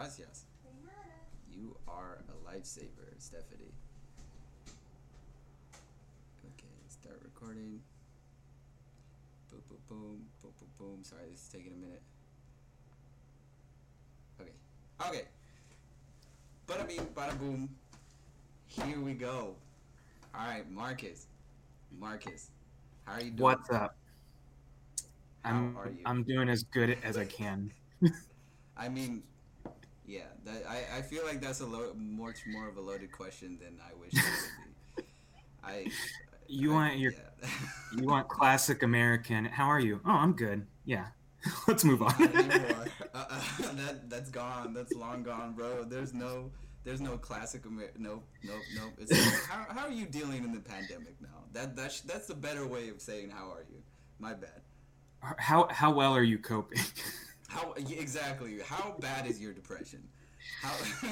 Gracias. You are a lifesaver, Stephanie. Okay, start recording. Boom, boom, boom, boom, boom, boom. Sorry, this is taking a minute. Okay. Okay. Bada bing, bada boom. Here we go. All right, Marcus. Marcus, how are you doing? What's up? How I'm are you? I'm doing as good as I can. I mean, yeah, that, I, I feel like that's a lo- much more of a loaded question than I wish it would be. I You I- want your yeah. you want classic American. How are you? Oh, I'm good. Yeah. Let's move on. Uh, uh, that that's gone. That's long gone, bro. There's no there's no classic Amer- no no no. It's like, how, how are you dealing in the pandemic now? That that's that's the better way of saying how are you. My bad. How how well are you coping? How exactly? How bad is your depression? How?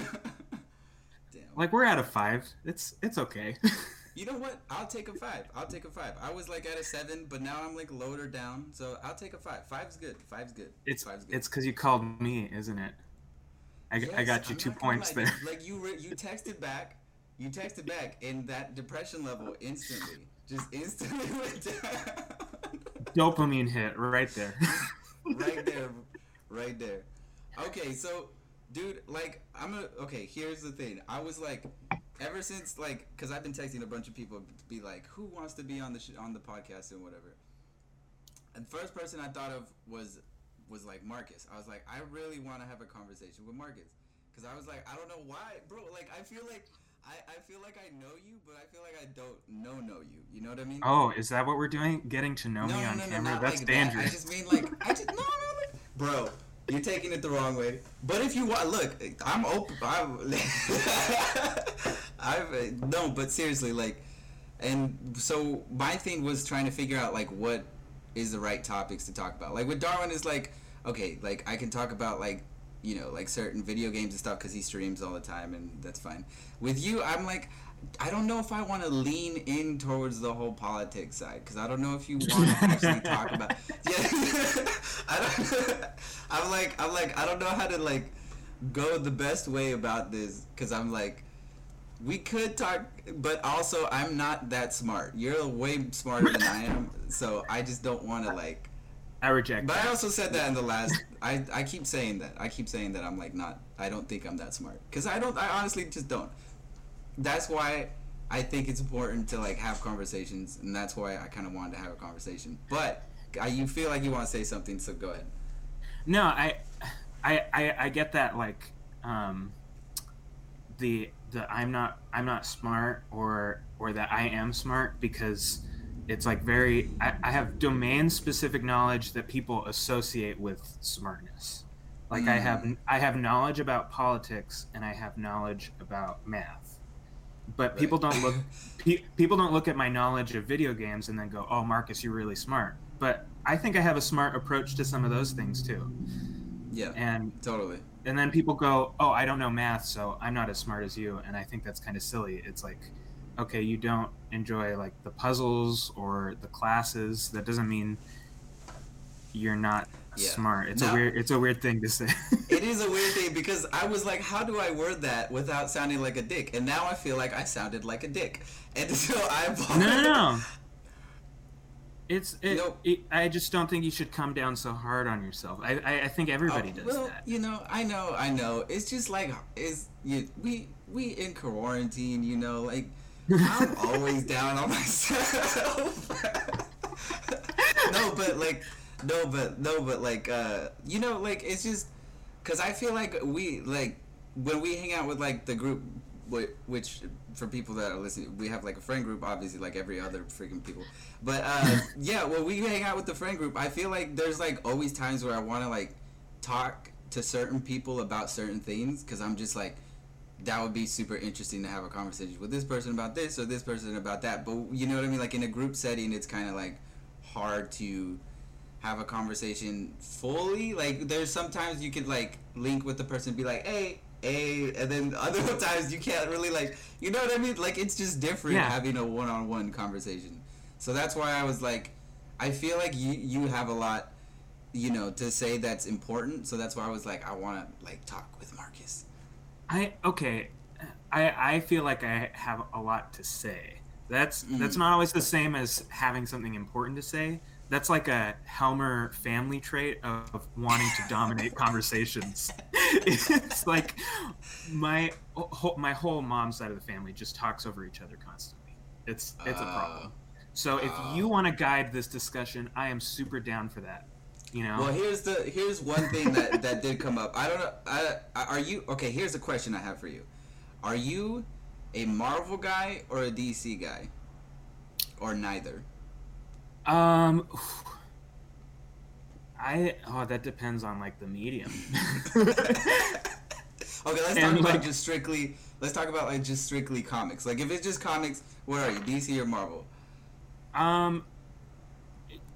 Damn. like we're at a five. It's it's okay. You know what? I'll take a five. I'll take a five. I was like at a seven, but now I'm like lower down. So I'll take a five. Five's good. Five's good. It's Five's good. it's because you called me, isn't it? I, I got you I'm 2 points there. dude. Like you, re- you texted back. You texted back, and that depression level instantly, just instantly went down. Dopamine hit right there. right there, right there. Okay, so, dude, like, I'm a okay. Here's the thing. I was like, ever since like, cause I've been texting a bunch of people, be like, who wants to be on the sh- on the podcast and whatever. And the first person I thought of was was like Marcus. I was like, I really want to have a conversation with Marcus, cause I was like, I don't know why, bro. Like, I feel like. I, I feel like I know you, but I feel like I don't know know you. You know what I mean? Oh, is that what we're doing? Getting to know me on camera? not That's like dangerous. That. I just mean like I just no no bro. You're taking it the wrong way. But if you want, look, I'm open. I'm, I've no, but seriously, like, and so my thing was trying to figure out like what is the right topics to talk about. Like with Darwin is like, okay, like I can talk about like you know like certain video games and stuff because he streams all the time and that's fine. With you, I'm like. I don't know if I want to lean in towards the whole politics side because I don't know if you want to actually talk about. Yeah, I don't. I'm like, I'm like, I don't know how to like go the best way about this because I'm like, we could talk, but also I'm not that smart. You're way smarter than I am, so I just don't want to like. I reject But I also said that in the last. I I keep saying that. I keep saying that I'm like not. I don't think I'm that smart because I don't. I honestly just don't. That's why I think it's important to like have conversations, and that's why I kind of wanted to have a conversation. But I, you feel like you want to say something, so go ahead. No, I, I, I, I get that. Like, um, the the I'm not I'm not smart or or that I am smart because it's like very I, I have domain specific knowledge that people associate with smartness. Like I have I have knowledge about politics and I have knowledge about math. But people don't look pe- people don't look at my knowledge of video games and then go, "Oh, Marcus, you're really smart." But I think I have a smart approach to some of those things too. Yeah, And totally. and then people go, "Oh, I don't know math, so I'm not as smart as you." And I think that's kind of silly. It's like, okay, you don't enjoy like the puzzles or the classes. That doesn't mean you're not Yeah. smart. It's No. a weird it's a weird thing to say. It is a weird thing because I was like, how do I word that without sounding like a dick? And now I feel like I sounded like a dick, and so I. no, no, no. It's it, Nope. it, I just don't think you should come down so hard on yourself. I I, I think everybody Oh, does well, that. you know, I know, I know. It's just like is you, we we in quarantine, you know, like I'm always down on myself. no, but like no, but no, but like uh you know, like it's just cuz I feel like we like when we hang out with like the group which for people that are listening, we have like a friend group, obviously, like every other freaking people. But uh, yeah, when we hang out with the friend group, I feel like there's like always times where I want to like talk to certain people about certain things because I'm just like, that would be super interesting to have a conversation with this person about this or this person about that. But you know what I mean? Like in a group setting, it's kind of like hard to have a conversation fully. Like there's sometimes you could like link with the person, and be like, hey. Hey, and then other times you can't really like, you know what I mean? Like it's just different Yeah. having a one-on-one conversation. So that's why I was like, I feel like you you have a lot you know, to say that's important. So that's why I was like, I want to like talk with Marcus. I okay. I I feel like I have a lot to say. That's mm-hmm. that's not always the same as having something important to say. That's like a Helmer family trait of wanting to dominate conversations. it's like my my whole mom side of the family just talks over each other constantly. It's it's uh, a problem. So if uh, you want to guide this discussion, I am super down for that. You know. Well, here's the here's one thing that that did come up. I don't know. I, are you okay? Here's a question I have for you. Are you a Marvel guy or a DC guy, or neither? Um. I oh that depends on like the medium. okay, let's and talk like, about just strictly. Let's talk about like just strictly comics. Like if it's just comics, what are you, DC or Marvel? Um,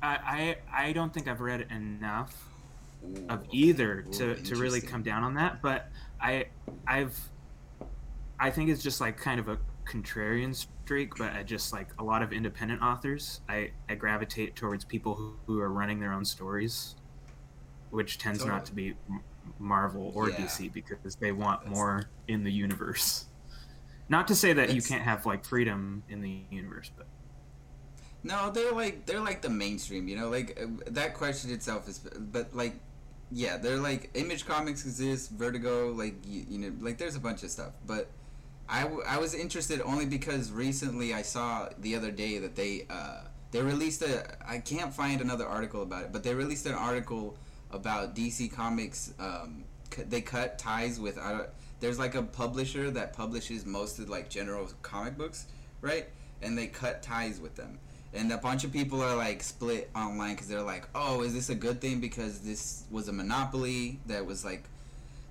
I I, I don't think I've read enough Ooh, of either Ooh, to, to really come down on that, but I I've I think it's just like kind of a contrarian streak, but I just like a lot of independent authors. I, I gravitate towards people who, who are running their own stories, which tends totally. not to be Marvel or yeah. DC because they want That's... more in the universe. Not to say that it's... you can't have like freedom in the universe, but no, they're like they're like the mainstream, you know. Like uh, that question itself is, but like, yeah, they're like Image Comics exists, Vertigo, like you, you know, like there's a bunch of stuff. But I, w- I was interested only because recently I saw the other day that they uh, they released a I can't find another article about it, but they released an article about DC Comics. Um, c- they cut ties with uh, there's like a publisher that publishes most of like general comic books, right? And they cut ties with them and a bunch of people are like split online because they're like, oh, is this a good thing because this was a monopoly that was like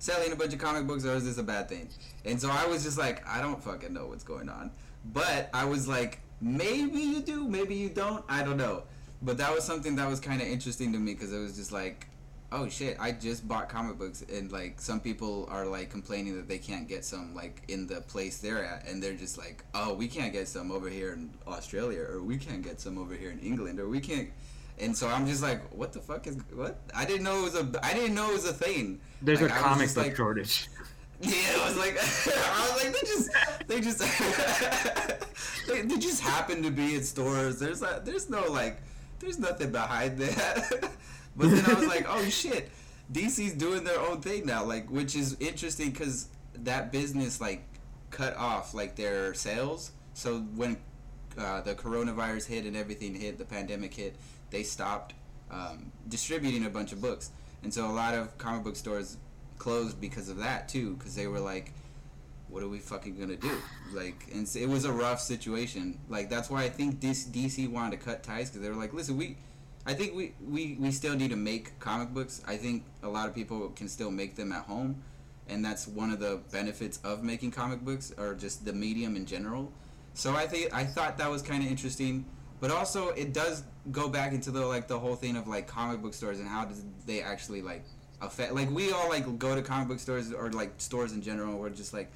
selling a bunch of comic books, or is this a bad thing? And so I was just like, I don't fucking know what's going on, but I was like, maybe you do, maybe you don't, I don't know. But that was something that was kind of interesting to me because it was just like, oh shit, I just bought comic books, and like some people are like complaining that they can't get some like in the place they're at, and they're just like, oh, we can't get some over here in Australia, or we can't get some over here in England, or we can't. And so I'm just like, what the fuck is what? I didn't know it was a. I didn't know it was a thing. There's like, a comic book like, shortage. Yeah, I was like, I was like, they just, they just, they, they just happen to be in stores. There's like, there's no like, there's nothing behind that. But then I was like, oh shit, DC's doing their own thing now, like which is interesting because that business like cut off like their sales. So when uh, the coronavirus hit and everything hit, the pandemic hit, they stopped um, distributing a bunch of books, and so a lot of comic book stores closed because of that too, because they were like, what are we fucking gonna do? Like, and it was a rough situation. Like that's why I think this DC wanted to cut ties because they were like, listen, we I think we, we, we still need to make comic books. I think a lot of people can still make them at home, and that's one of the benefits of making comic books, or just the medium in general. So I think I thought that was kind of interesting, but also it does go back into the like the whole thing of like comic book stores and how does they actually like affect. Like we all like go to comic book stores or like stores in general. We're just like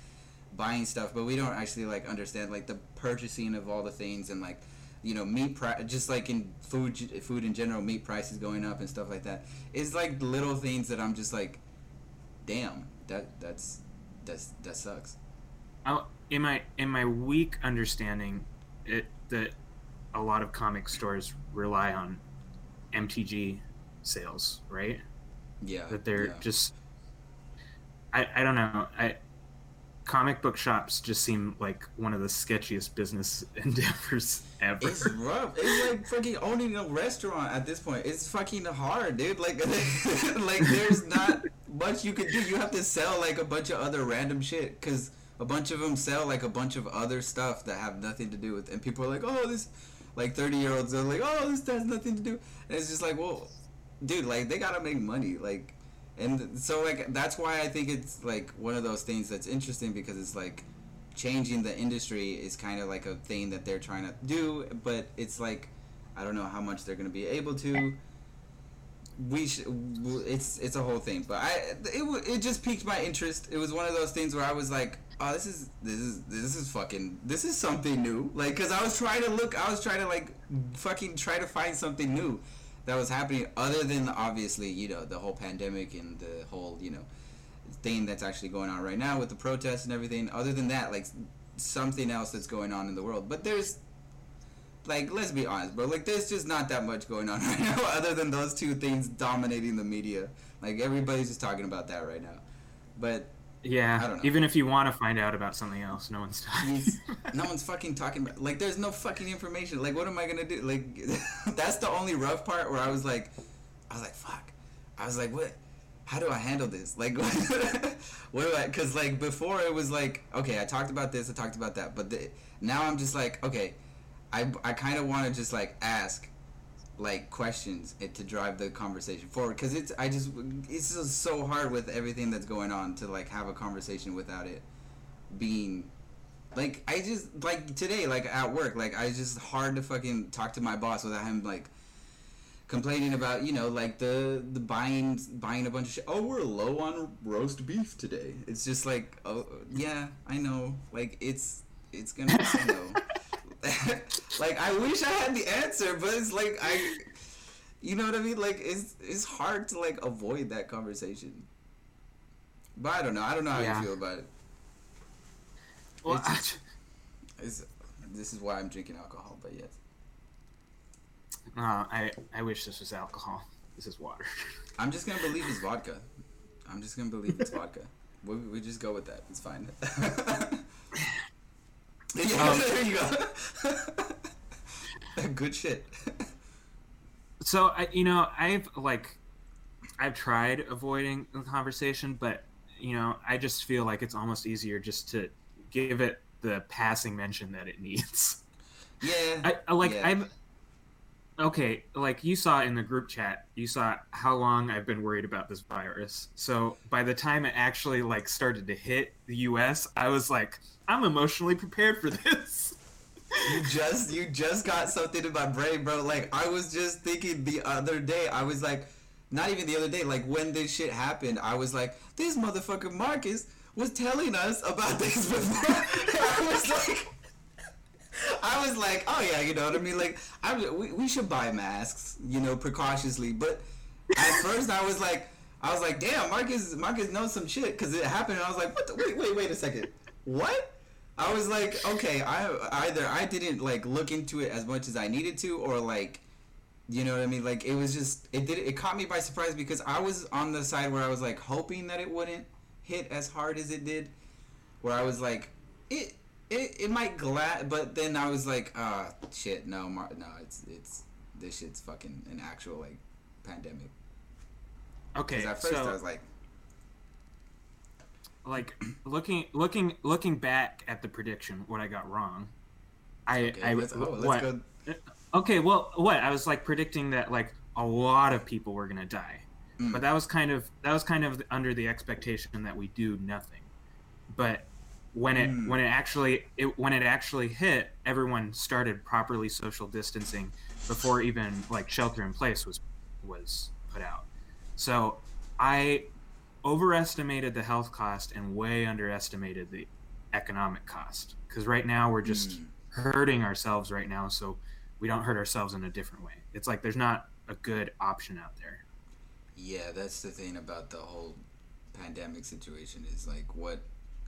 buying stuff, but we don't actually like understand like the purchasing of all the things and like you know meat just like in food food in general meat prices going up and stuff like that it's like little things that i'm just like damn that that's that's that sucks I'll, in my in my weak understanding it that a lot of comic stores rely on mtg sales right yeah that they're yeah. just I, I don't know I comic book shops just seem like one of the sketchiest business endeavors ever. It's rough. It's like fucking owning a restaurant at this point. It's fucking hard, dude. Like, like there's not much you could do. You have to sell like a bunch of other random shit because a bunch of them sell like a bunch of other stuff that have nothing to do with. And people are like, oh, this, like thirty year olds are like, oh, this has nothing to do. And it's just like, well, dude, like they gotta make money, like and so like that's why I think it's like one of those things that's interesting because it's like changing the industry is kind of like a thing that they're trying to do, but it's like I don't know how much they're gonna be able to. We sh- it's it's a whole thing, but I it it just piqued my interest. It was one of those things where I was like, oh, this is this is this is fucking this is something new. Like, cause I was trying to look, I was trying to like fucking try to find something new, that was happening other than obviously you know the whole pandemic and the whole you know thing that's actually going on right now with the protests and everything. Other than that, like something else that's going on in the world. But there's like let's be honest, bro. Like there's just not that much going on right now other than those two things dominating the media. Like everybody's just talking about that right now. But yeah, I don't know. even if you want to find out about something else, no one's talking. No one's fucking talking about like there's no fucking information. Like what am I gonna do? Like that's the only rough part where I was like I was like fuck. I was like what how do I handle this? Like what do I cuz like before it was like okay, I talked about this, I talked about that, but the, now I'm just like okay, I I kind of want to just like ask like questions it, to drive the conversation forward. Because it's I just it's just so hard with everything that's going on to like have a conversation without it being like I just like today like at work like I just hard to fucking talk to my boss without him like complaining about you know like the the buying buying a bunch of shit. Oh we're low on roast beef today. It's just like oh yeah I know. Like it's it's gonna be no like I wish I had the answer, but it's like I, you know what I mean? Like it's it's hard to like avoid that conversation. But I don't know. I don't know how Yeah. you feel about it. Well, It's- It's, this is why I'm drinking alcohol. But yes, no, I I wish this was alcohol. This is water. I'm just gonna believe it's vodka. I'm just gonna believe it's vodka. We, we just go with that. It's fine. Yeah, Um, there you go. Good shit. So I, you know, I've like, I've tried avoiding the conversation, but you know, I just feel like it's almost easier just to give it the passing mention that it needs. Yeah. I, I like Yeah. I've okay, like you saw in the group chat, you saw how long I've been worried about this virus. So by the time it actually like started to hit the US, I was like, I'm emotionally prepared for this. You just you just got something in my brain, bro. Like I was just thinking the other day, I was like, not even the other day, like when this shit happened, I was like, this motherfucker Marcus was telling us about this before. I was like, I was like, oh yeah, you know what I mean? Like, I we, we should buy masks, you know, precautiously. But at first, I was like, I was like, damn, Marcus Marcus knows some shit because it happened. And I was like, what? The, wait, wait, wait a second, what? I was like, okay, I either I didn't like look into it as much as I needed to, or like, you know what I mean? Like it was just it did it caught me by surprise because I was on the side where I was like hoping that it wouldn't hit as hard as it did, where I was like, it it, it might glad, but then I was like, ah, shit, no, Mar- no, it's it's this shit's fucking an actual like pandemic. Okay, Because at first so I was like, like looking looking looking back at the prediction, what I got wrong. I okay, I let's, oh, let's what? go. Okay, well, what I was like predicting that like a lot of people were gonna die, Mm. but that was kind of that was kind of under the expectation that we do nothing. But when it Mm. when it actually it when it actually hit, everyone started properly social distancing before even like shelter in place was was put out. So I overestimated the health cost and way underestimated the economic cost because right now we're just Mm. hurting ourselves right now so we don't hurt ourselves in a different way it's like there's not a good option out there Yeah, that's the thing about the whole pandemic situation is like what,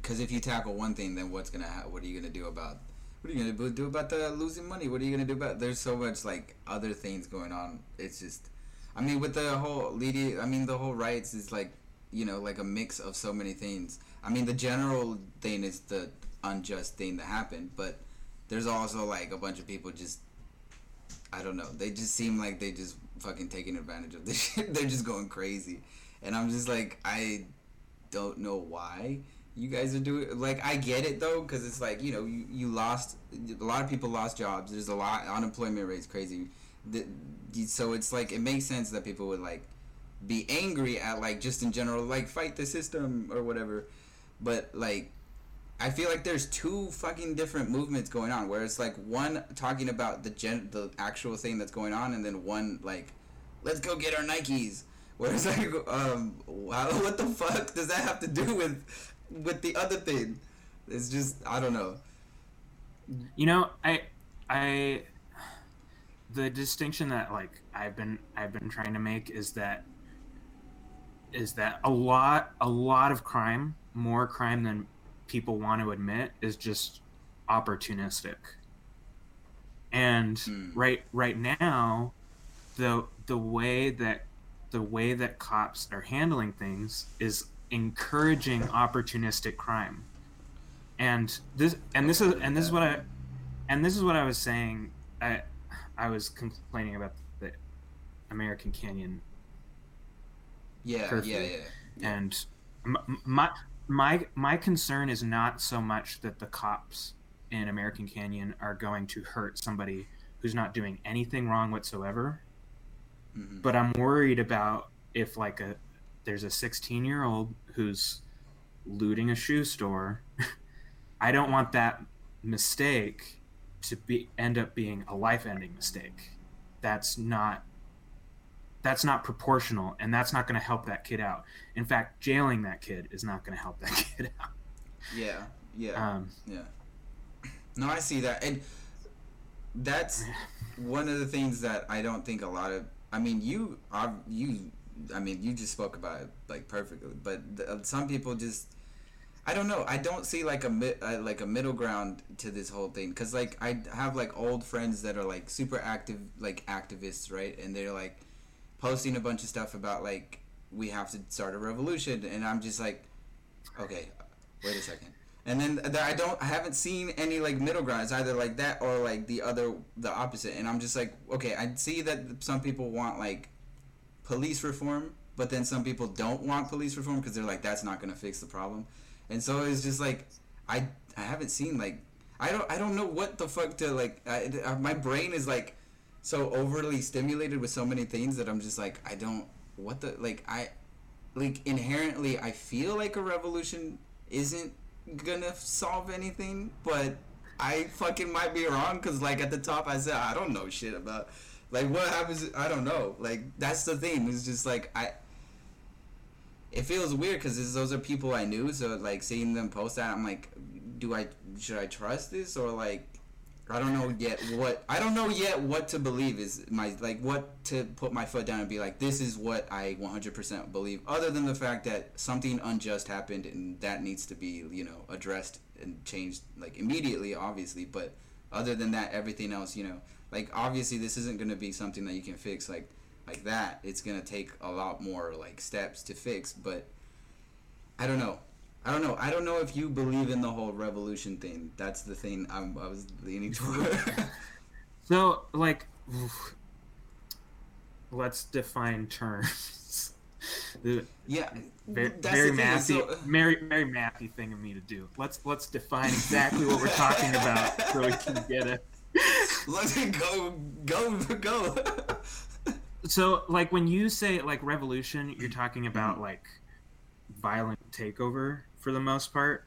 because if you tackle one thing, then what's gonna ha- what are you gonna do about what are you gonna do about the losing money? What are you gonna do about? There's so much like other things going on. It's just, I mean, with the whole leading, I mean, the whole rights is like, you know, like a mix of so many things. I mean, the general thing is the unjust thing that happened, but there's also like a bunch of people just I don't know. They just seem like they just fucking taking advantage of this shit. They're just going crazy. And I'm just like, I don't know why you guys are doing like I get it though cuz it's like, you know, you, you lost a lot of people lost jobs. There's a lot unemployment rate's crazy. The, so it's like it makes sense that people would like be angry at like just in general like fight the system or whatever. But like I feel like there's two fucking different movements going on where it's like one talking about the gen the actual thing that's going on and then one like let's go get our Nikes. Where it's like um wow, what the fuck does that have to do with with the other thing? It's just I don't know. you know i i the distinction that like I've been I've been trying to make is that is that a lot a lot of crime, more crime than people want to admit is just opportunistic. And Mm. right right now the the way that the way that cops are handling things is encouraging opportunistic crime. And this and this is and this is what I and this is what I was saying. I I was complaining about the American Canyon Yeah, Curfew. yeah, yeah. yeah. and my my my concern is not so much that the cops in American Canyon are going to hurt somebody who's not doing anything wrong whatsoever, Mhm. but I'm worried about if like a there's a 16 year old who's looting a shoe store. I don't want that mistake to be end up being a life ending mistake. That's not that's not proportional and that's not going to help that kid out. In fact, jailing that kid is not going to help that kid out. Yeah, yeah, Um, yeah. No, I see that, and that's one of the things that I don't think a lot of. I mean, you are you. I mean, you just spoke about it like perfectly, but the, uh, some people just. I don't know. I don't see like a mi- uh, like a middle ground to this whole thing because like I have like old friends that are like super active like activists, right? And they're like posting a bunch of stuff about like we have to start a revolution, and I'm just like, okay, wait a second. And then th- I don't, I haven't seen any like middle ground. It's either like that or like the other, the opposite. And I'm just like, okay, I see that some people want like police reform, but then some people don't want police reform because they're like, that's not gonna fix the problem. And so it's just like, I, I haven't seen like, I don't, I don't know what the fuck to like. I, I- my brain is like so overly stimulated with so many things that I'm just like, I don't, what the like I, like inherently I feel like a revolution isn't gonna solve anything, but I fucking might be wrong because like at the top I said I don't know shit about like what happens. I don't know. Like that's the thing. It's just like I. It feels weird because those are people I knew, so like seeing them post that, I'm like, do I should I trust this or like I don't know yet what I don't know yet what to believe is my like what to put my foot down and be like this is what I 100% believe. Other than the fact that something unjust happened and that needs to be you know addressed and changed like immediately obviously. But other than that everything else you know like obviously this isn't going to be something that you can fix like like that. It's going to take a lot more like steps to fix. But I don't know I don't know. I don't know if you believe in the whole revolution thing. That's the thing I'm, I was leaning toward. So, like, oof. let's define terms. The yeah, very, that's very mathy, so- very, very mathy thing of me to do. Let's let's define exactly what we're talking about so we can get it. Let's go, go, go. So, like, when you say like revolution, you're talking about like violent takeover for the most part,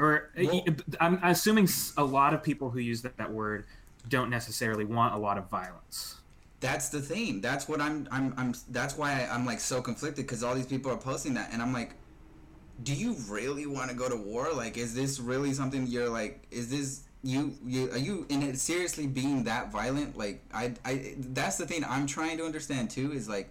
or uh, Well- I'm assuming a lot of people who use that, that word don't necessarily want a lot of violence. that's the thing. That's what I'm. I'm. I'm. That's why I, I'm like so conflicted because all these people are posting that, and I'm like, do you really want to go to war? Like, is this really something you're like? Is this you? You are you in it seriously being that violent? Like, I. I. That's the thing I'm trying to understand too. Is like,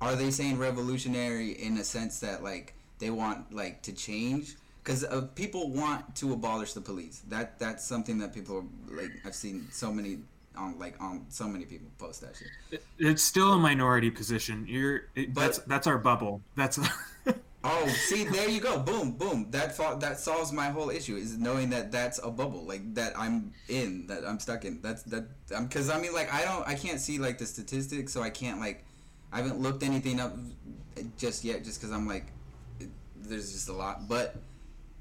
are they saying revolutionary in a sense that like they want like to change? Because uh, people want to abolish the police. That that's something that people like. I've seen so many on like on so many people post that shit. It- It's still a minority position. You're it, But- that's that's our bubble. That's Oh, see, there you go. Boom, boom. That that solves my whole issue is knowing that that's a bubble, like that I'm in, that I'm stuck in. That's that. I'm because I mean, like I don't, I can't see like the statistics, so I can't like, I haven't looked anything up just yet, just because I'm like, there's just a lot. But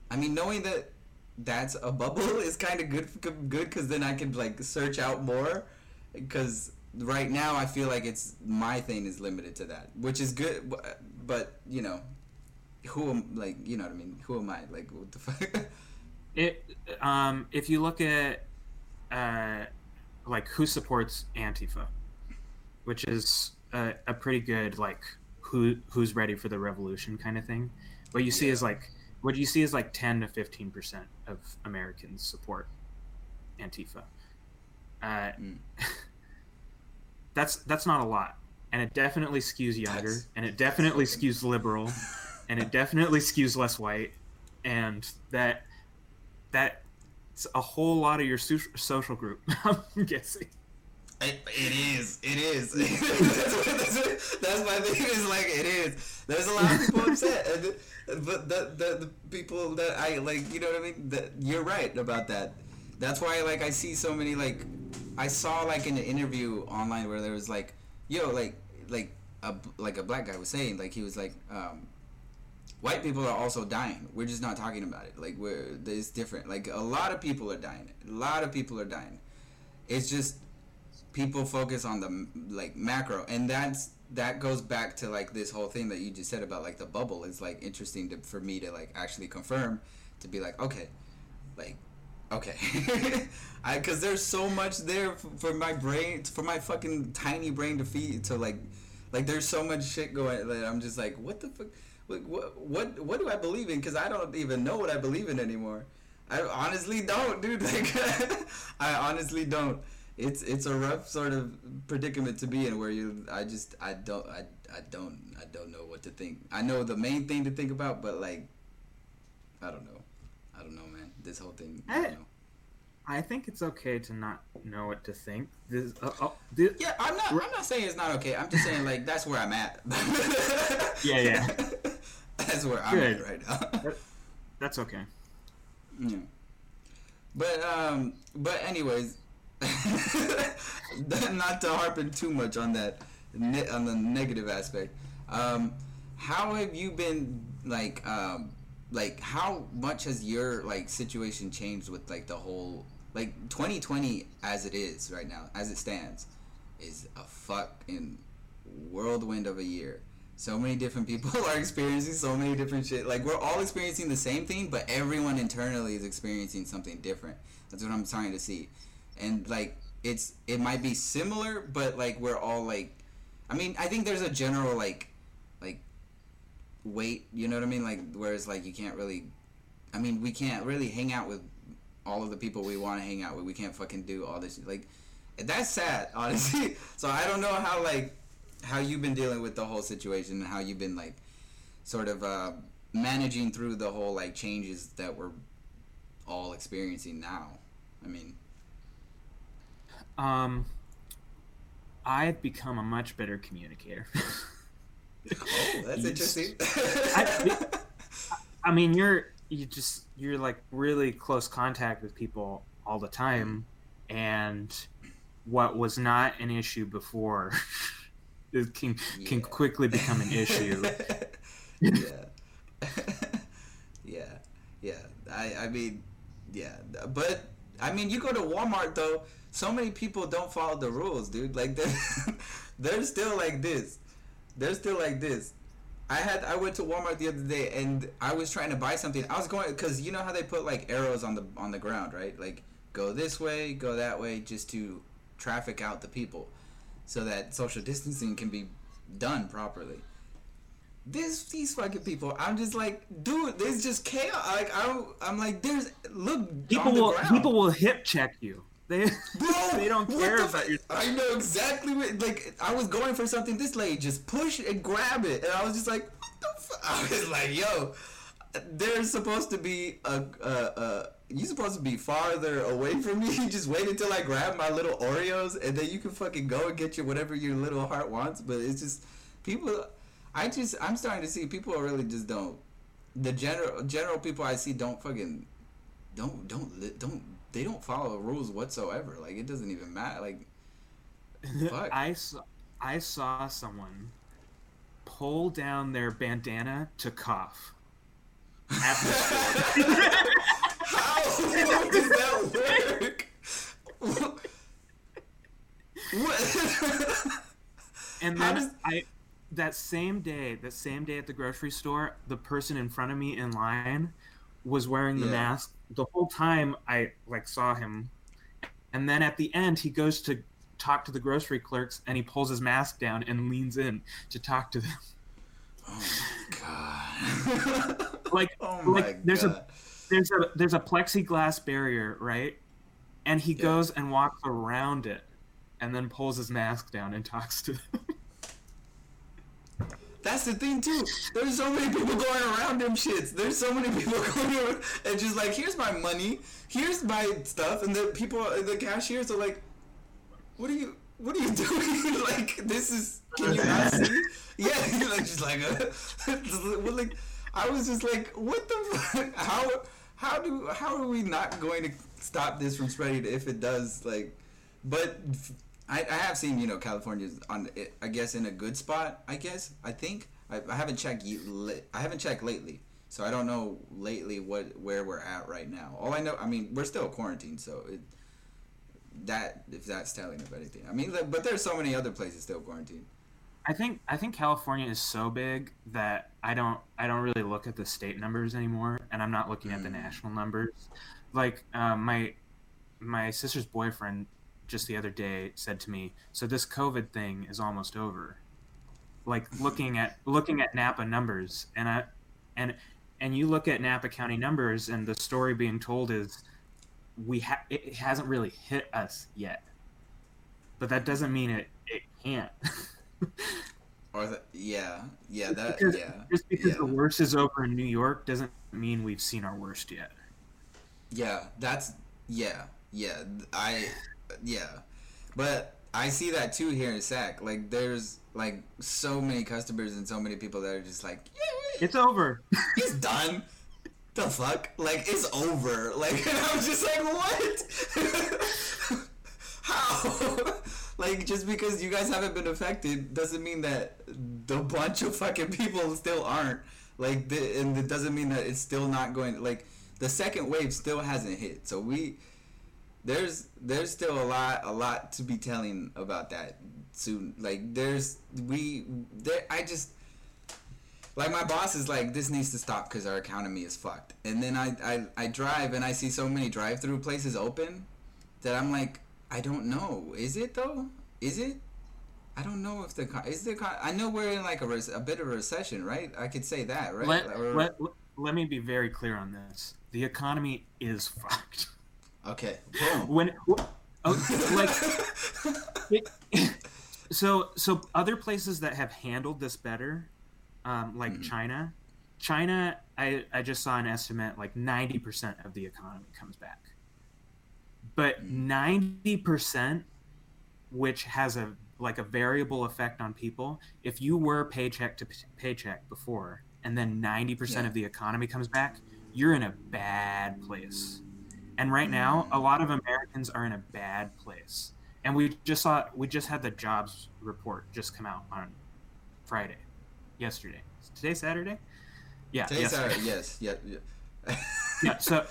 I mean, knowing that that's a bubble is kind of good, good because then I can like search out more. Because right now I feel like it's my thing is limited to that, which is good. but- you know, who am like you know what I mean? Who am I? Like what the fuck? it. Um, if you look at uh, like who supports Antifa, which is a, a pretty good like who who's ready for the revolution kind of thing. What you see Yeah. is like what you see is like ten to fifteen percent of Americans support Antifa. Uh, Mm. that's that's not a lot, and it definitely skews younger, That's- and it definitely skews liberal, and it definitely skews less white, and that that's a whole lot of your so- social group. I'm guessing. It, it is. It is. That's, my thing. Is like it is. There's a lot of people upset, and, but the, the the people that I like, you know what I mean. That you're right about that. That's why like I see so many like I saw like in an interview online where there was like, yo, like like a like a black guy was saying like he was like. um White people are also dying. We're just not talking about it. Like we're it's different. Like a lot of people are dying. A lot of people are dying. It's just people focus on the like macro and that's that goes back to like this whole thing that you just said about like the bubble. It's like interesting to, for me to like actually confirm to be like okay like okay. I because there's so much there for my brain for my fucking tiny brain to feed to like like there's so much shit going that i'm just like what the fuck? Like, what what what do i believe in? Because i don't even know what i believe in anymore. I honestly don't dude. Like i honestly don't it's it's a rough sort of predicament to be in where you I just I don't I, I don't I don't know what to think. I know the main thing to think about, but like I don't know. I don't know, man. This whole thing. I, know. I think it's okay to not know what to think. This, uh, oh, this, Yeah, I'm not. I'm not saying it's not okay. I'm just saying like that's where I'm at. Yeah, yeah. that's where I'm Good. at right now. that- that's okay. Yeah. But um but anyways not to harp harping too much on that ne- on the negative aspect. Um how have you been like um like how much has your like situation changed with like the whole like 2020 as it is right now as it stands is a fucking whirlwind of a year. So many different people are experiencing so many different shit. Like we're all experiencing the same thing but everyone internally is experiencing something different. That's what i'm trying to see and like it's it might be similar but like we're all like i mean i think there's a general like like weight you know what i mean? Like whereas like you can't really i mean we can't really hang out with all of the people we want to hang out with. We can't fucking do all this like that's sad honestly. So i don't know how like how you've been dealing with the whole situation and how you've been like sort of uh managing through the whole like changes that we're all experiencing now. I mean Um, I've become a much better communicator. oh that's interesting I- I mean, you're you just you're like really close contact with people all the time, and what was not an issue before it can can quickly become an issue. yeah. yeah. Yeah. I I mean, yeah. But I mean, you go to Walmart though. So many people don't follow the rules, dude. Like they're they're still like this. They're still like this. I had I went to Walmart the other day and I was trying to buy something. I was going because you know how they put like arrows on the on the ground, right? Like go this way, go that way, just to traffic out the people, so that social distancing can be done properly this these fucking people i'm just like dude there's just chaos like i'm i'm like there's look People the will ground. people will hip check you. They Bro, they don't care the about your. I know exactly what. Like, I was going for something. This lady just push and grab it, and I was just like, "What the fuck?" I was like, "Yo, there's supposed to be a, a, a you supposed to be farther away from me. You just wait until I grab my little Oreos, and then you can fucking go and get your whatever your little heart wants." But it's just people. I just I'm starting to see people really just don't. The general general people I see don't fucking don't don't don't they don't follow rules whatsoever. Like it doesn't even matter. Like fuck. I saw I saw someone pull down their bandana to cough. At the store. how does that work? what? And then does- I that same day, that same day at the grocery store, the person in front of me in line was wearing the Yeah. mask the whole time I like saw him. And then at the end he goes to talk to the grocery clerks and he pulls his mask down and leans in to talk to them. oh my god. Like oh my like there's a there's a there's a plexiglass barrier, right? And he Yeah. goes and walks around it. and then pulls his mask down and talks to them. That's the thing too. There's so many people going around them shits. There's so many people going around and just like, here's my money, here's my stuff, and the people, the cashiers are like, what are you, what are you doing? like this is, can you not see? Yeah, you're like just like, uh, like, I was just like, what the, fuck? how, how do, how are we not going to stop this from spreading if it does like, but I, I have seen you know California's on I guess in a good spot. I guess I think I, I haven't checked I haven't checked lately, so I don't know lately what where we're at right now. All I know, I mean, we're still quarantined, so it, that if that's telling of anything. I mean, but there's so many other places still quarantined. I think I think California is so big that I don't I don't really look at the state numbers anymore, and I'm not looking mm. at the mm. national numbers. Like um, my my sister's boyfriend just the other day said to me, "So this COVID thing is almost over." Like looking at looking at Napa numbers, and I and and you look at Napa County numbers, and the story being told is we ha- it hasn't really hit us yet, but that doesn't mean it it can't. or the, yeah, yeah, that because, yeah. Just because yeah. the worst is over in New York doesn't mean we've seen our worst yet. Yeah, that's yeah, yeah. I yeah, but I see that too here in SAC. Like, there's like so many customers and so many people that are just like, yeah, it's over. It's done. the fuck? Like, it's over. Like, and I was just like, what? How? like, just because you guys haven't been affected doesn't mean that the bunch of fucking people still aren't. Like, the, and it doesn't mean that it's still not going. Like, the second wave still hasn't hit. So we there's there's still a lot a lot to be telling about that soon. Like there's we there I just like my boss is like this needs to stop because our economy is fucked. And then I, I I drive and I see so many drive-through places open that I'm like I don't know. Is it though? Is it? I don't know if the is the I know we're in like a, a bit of a recession, right? I could say that, right? Let, or, let, let me be very clear on this. The economy is fucked. Okay. Boom. When oh, like so so other places that have handled this better, um, like mm-hmm. China, China, I I just saw an estimate like ninety percent of the economy comes back, but mm. ninety percent, which has a like a variable effect on people. If you were paycheck to paycheck before, and then ninety percent yeah. of the economy comes back, you're in a bad place and right now, a mm. lot of Americans are in a bad place. And we just saw we just had the jobs report just come out on Friday, yesterday. Today Saturday? Yeah. Today Saturday. Yes. Yeah. Yeah. yeah. So,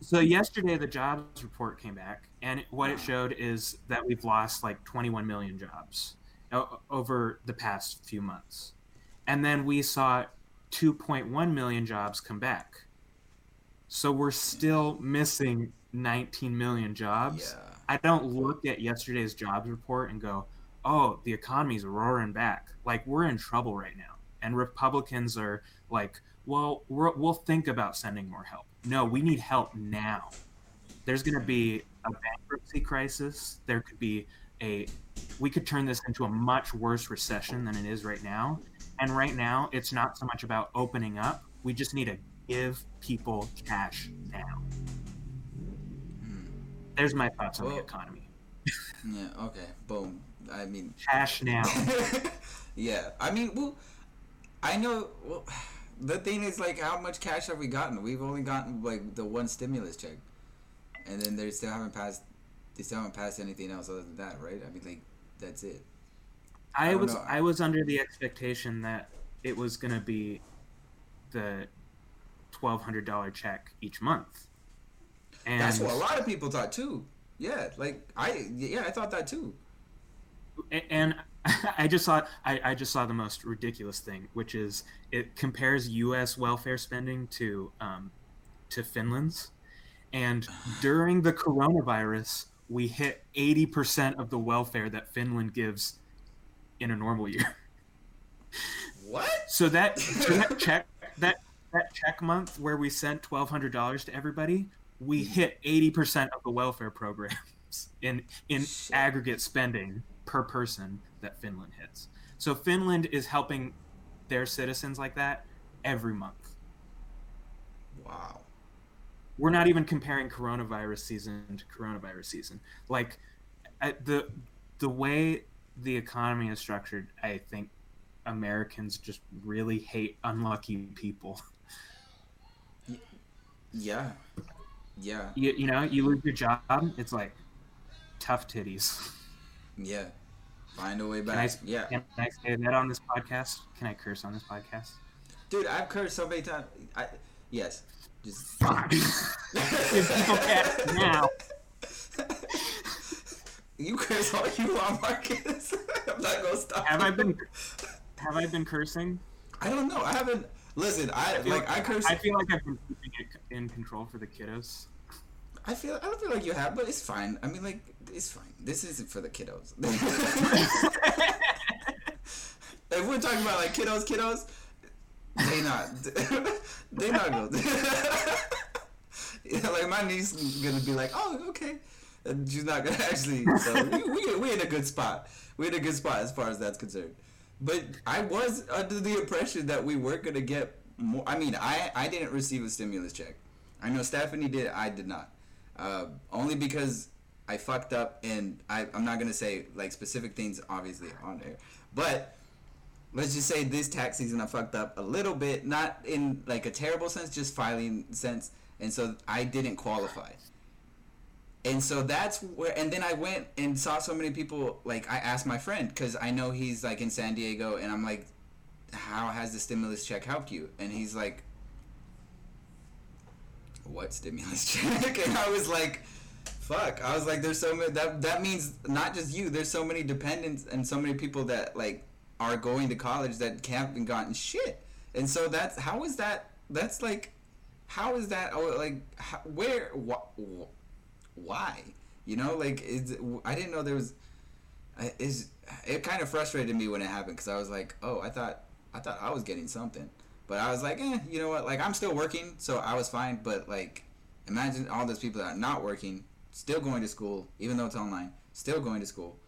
so yesterday the jobs report came back, and what it showed is that we've lost like 21 million jobs over the past few months, and then we saw 2.1 million jobs come back so we're still missing 19 million jobs. Yeah. I don't look at yesterday's jobs report and go, "Oh, the economy's roaring back." Like we're in trouble right now. And Republicans are like, "Well, we will think about sending more help." No, we need help now. There's going to be a bankruptcy crisis. There could be a we could turn this into a much worse recession than it is right now. And right now, it's not so much about opening up. We just need a give people cash now. Hmm. There's my thoughts on well, the economy. yeah. Okay. Boom. I mean, cash now. yeah. I mean, well, I know. Well, the thing is, like, how much cash have we gotten? We've only gotten like the one stimulus check, and then they still haven't passed. They still haven't passed anything else other than that, right? I mean, like, that's it. I, I was know. I was under the expectation that it was gonna be the twelve hundred dollar check each month. And that's what a lot of people thought too. Yeah, like I yeah I thought that too. And I just saw I, I just saw the most ridiculous thing, which is it compares U.S. welfare spending to um, to Finland's, and during the coronavirus, we hit eighty percent of the welfare that Finland gives in a normal year. What? So that, so that check that that check month where we sent twelve hundred dollars to everybody, we mm. hit eighty percent of the welfare programs in in Shit. aggregate spending per person that Finland hits. So Finland is helping their citizens like that every month. Wow. We're not even comparing coronavirus season to coronavirus season. Like the the way the economy is structured, I think Americans just really hate unlucky people. Yeah. Yeah. You, you know, you lose your job, it's like tough titties. Yeah. Find a way Can I, back. yeah. can I say that on this podcast? Can I curse on this podcast? Dude, I've cursed so many times. I, yes. Just. Fuck. If people now. You curse all you want, Marcus. I'm not gonna stop. Have I been have I been cursing? I don't know. I haven't. Listen, I feel like I curse. I feel like I've been keeping it in control for the kiddos. I feel. I don't feel like you have, but it's fine. I mean, like it's fine. This isn't for the kiddos. if we're talking about like kiddos, kiddos, they not. they not good. yeah, like my niece is gonna be like, oh, okay. And she's not gonna actually. So we, we we in a good spot. We in a good spot as far as that's concerned. But I was under the impression that we were gonna get more. I mean, I I didn't receive a stimulus check. I know Stephanie did. I did not. Uh, only because I fucked up, and I I'm not gonna say like specific things obviously on air, but let's just say this tax season I fucked up a little bit, not in like a terrible sense, just filing sense, and so I didn't qualify. And so that's where, and then I went and saw so many people. Like I asked my friend because I know he's like in San Diego, and I'm like, "How has the stimulus check helped you?" And he's like, "What stimulus check?" And I was like, "Fuck!" I was like, "There's so many. That that means not just you. There's so many dependents and so many people that like are going to college that haven't gotten shit. And so that's how is that? That's like, how is that? Oh, like how, where? Wh- why? You know, like is, I didn't know there was. Is it kind of frustrated me when it happened because I was like, oh, I thought I thought I was getting something, but I was like, eh, you know what? Like I'm still working, so I was fine. But like, imagine all those people that are not working, still going to school, even though it's online, still going to school,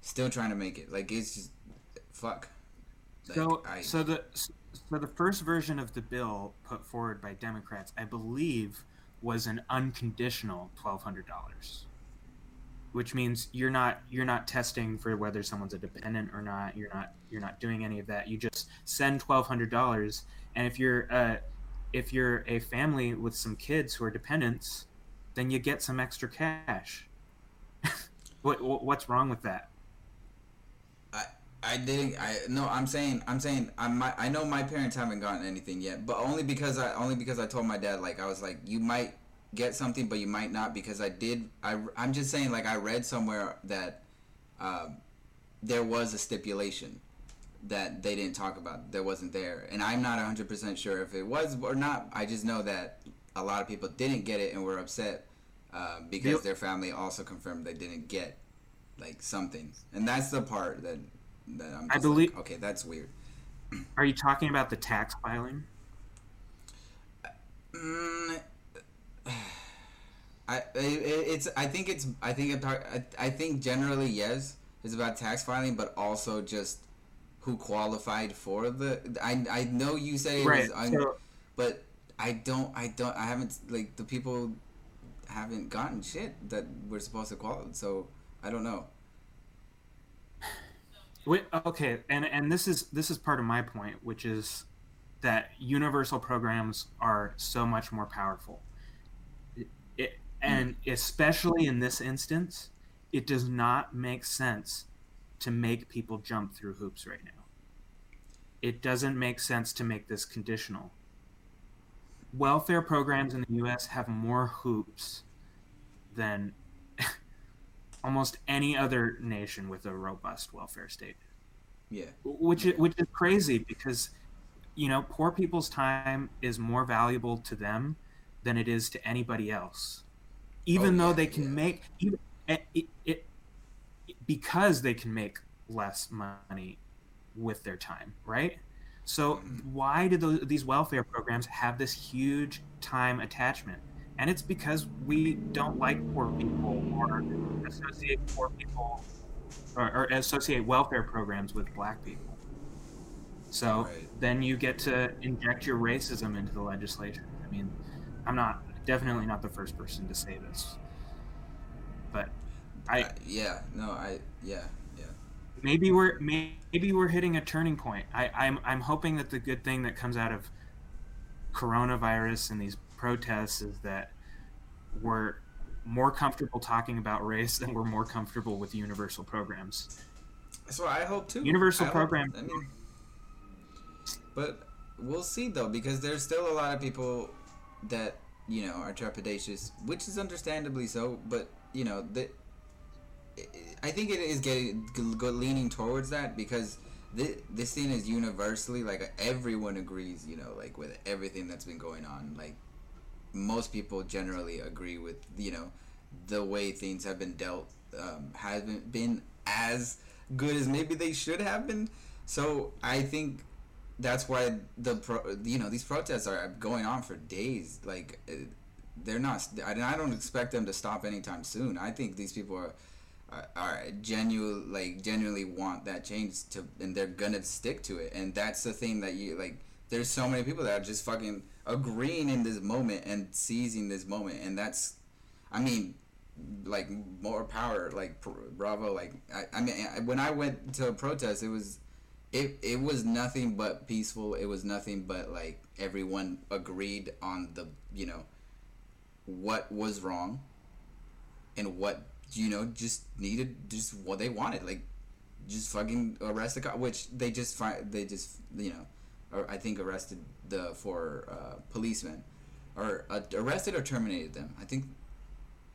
still trying to make it. Like it's just fuck. Like, So, I, so the so the first version of the bill put forward by Democrats, I believe, was an unconditional twelve hundred dollars, which means you're not you're not testing for whether someone's a dependent or not. You're not you're not doing any of that. You just send twelve hundred dollars, and if you're uh, if you're a family with some kids who are dependents, then you get some extra cash. what what- what's wrong with that? I didn't. I no. I'm saying. I'm saying. I might. I know my parents haven't gotten anything yet, but only because I only because I told my dad like I was like you might get something, but you might not because I did. I I'm just saying like I read somewhere that um, there was a stipulation that they didn't talk about. That wasn't there, and I'm not 100 percent sure if it was or not. I just know that a lot of people didn't get it and were upset uh, because Yep. their family also confirmed they didn't get like something, and that's the part that that I'm. I believe- Like, okay, that's weird. Are you talking about the tax filing? Mm, I it, it's I think it's I think I think generally yes it's about tax filing but also just who qualified for the I, I know you say it Right. was un, So, but I don't I don't I haven't like the people haven't gotten shit that we're supposed to qualify so I don't know Wait, okay, and and this is this is part of my point, which is that universal programs are so much more powerful. It, and especially in this instance, it does not make sense to make people jump through hoops right now. It doesn't make sense to make this conditional. Welfare programs in the U.S. have more hoops than almost any other nation with a robust welfare state yeah which is, which is crazy because you know poor people's time is more valuable to them than it is to anybody else even Oh, though yeah, they can yeah. make even it, it, it because they can make less money with their time right so Mhm. why do those, these welfare programs have this huge time attachment and it's because we don't like poor people or associate poor people or, or associate welfare programs with black people. So Right. then you get to inject your racism into the legislation. I mean, I'm not definitely not the first person to say this, but I Uh, yeah, no, I yeah, yeah. maybe we're maybe we're hitting a turning point. I, I'm I'm hoping that the good thing that comes out of coronavirus and these protests is that we're more comfortable talking about race and we're more comfortable with universal programs. That's what I hope too. Universal I hope- program. I mean, but we'll see though, because there's still a lot of people that you know are trepidatious, which is understandably so. But you know, the I think it is getting leaning towards that because this, this thing is universally like everyone agrees. You know, like with everything that's been going on, like most people generally agree with you know the way things have been dealt um, haven't been as good as maybe they should have been. So I think that's why the pro, you know these protests are going on for days. Like uh, they're not. I don't expect them to stop anytime soon. I think these people are are, are genuine like genuinely want that change to and they're gonna stick to it and that's the thing that you like there's so many people that are just fucking agreeing in this moment and seizing this moment and that's i mean like more power like bravo like i, I mean when i went to a protest it was it, it was nothing but peaceful. It was nothing but like everyone agreed on the you know what was wrong and what you know just needed just what they wanted like just fucking arrest the cop which they just find they just you know or i think arrested the four uh, policemen or uh, arrested or terminated them. I think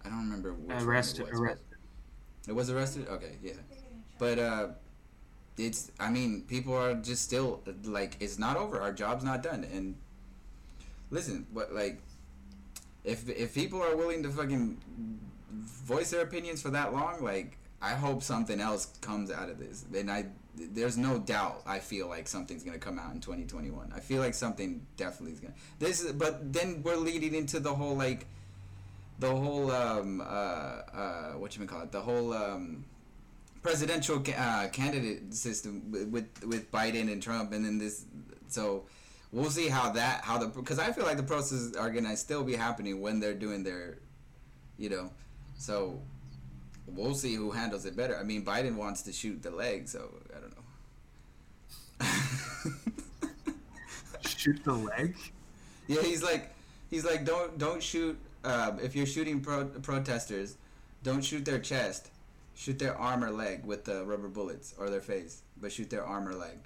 i don't remember which one Arrested, it was, arrested. it was arrested? Okay yeah. But uh it's i mean people are just still like it's not over. Our job's not done. And listen what like if if people are willing to fucking voice their opinions for that long like i hope something else comes out of this. And i there's no doubt i feel like something's gonna come out in 2021 i feel like something definitely is gonna this is but then we're leading into the whole like the whole um uh uh what you call it? The whole um presidential ca- uh, candidate system with, with with Biden and Trump, and then this. So we'll see how that how the because I feel like the processes are gonna still be happening when they're doing their, you know, so we'll see who handles it better. I mean, Biden wants to shoot the leg, so I don't know. Shoot the leg. Yeah, he's like, he's like, don't don't shoot. Uh, if you're shooting pro- protesters, don't shoot their chest. Shoot their arm or leg with the rubber bullets or their face, but shoot their arm or leg.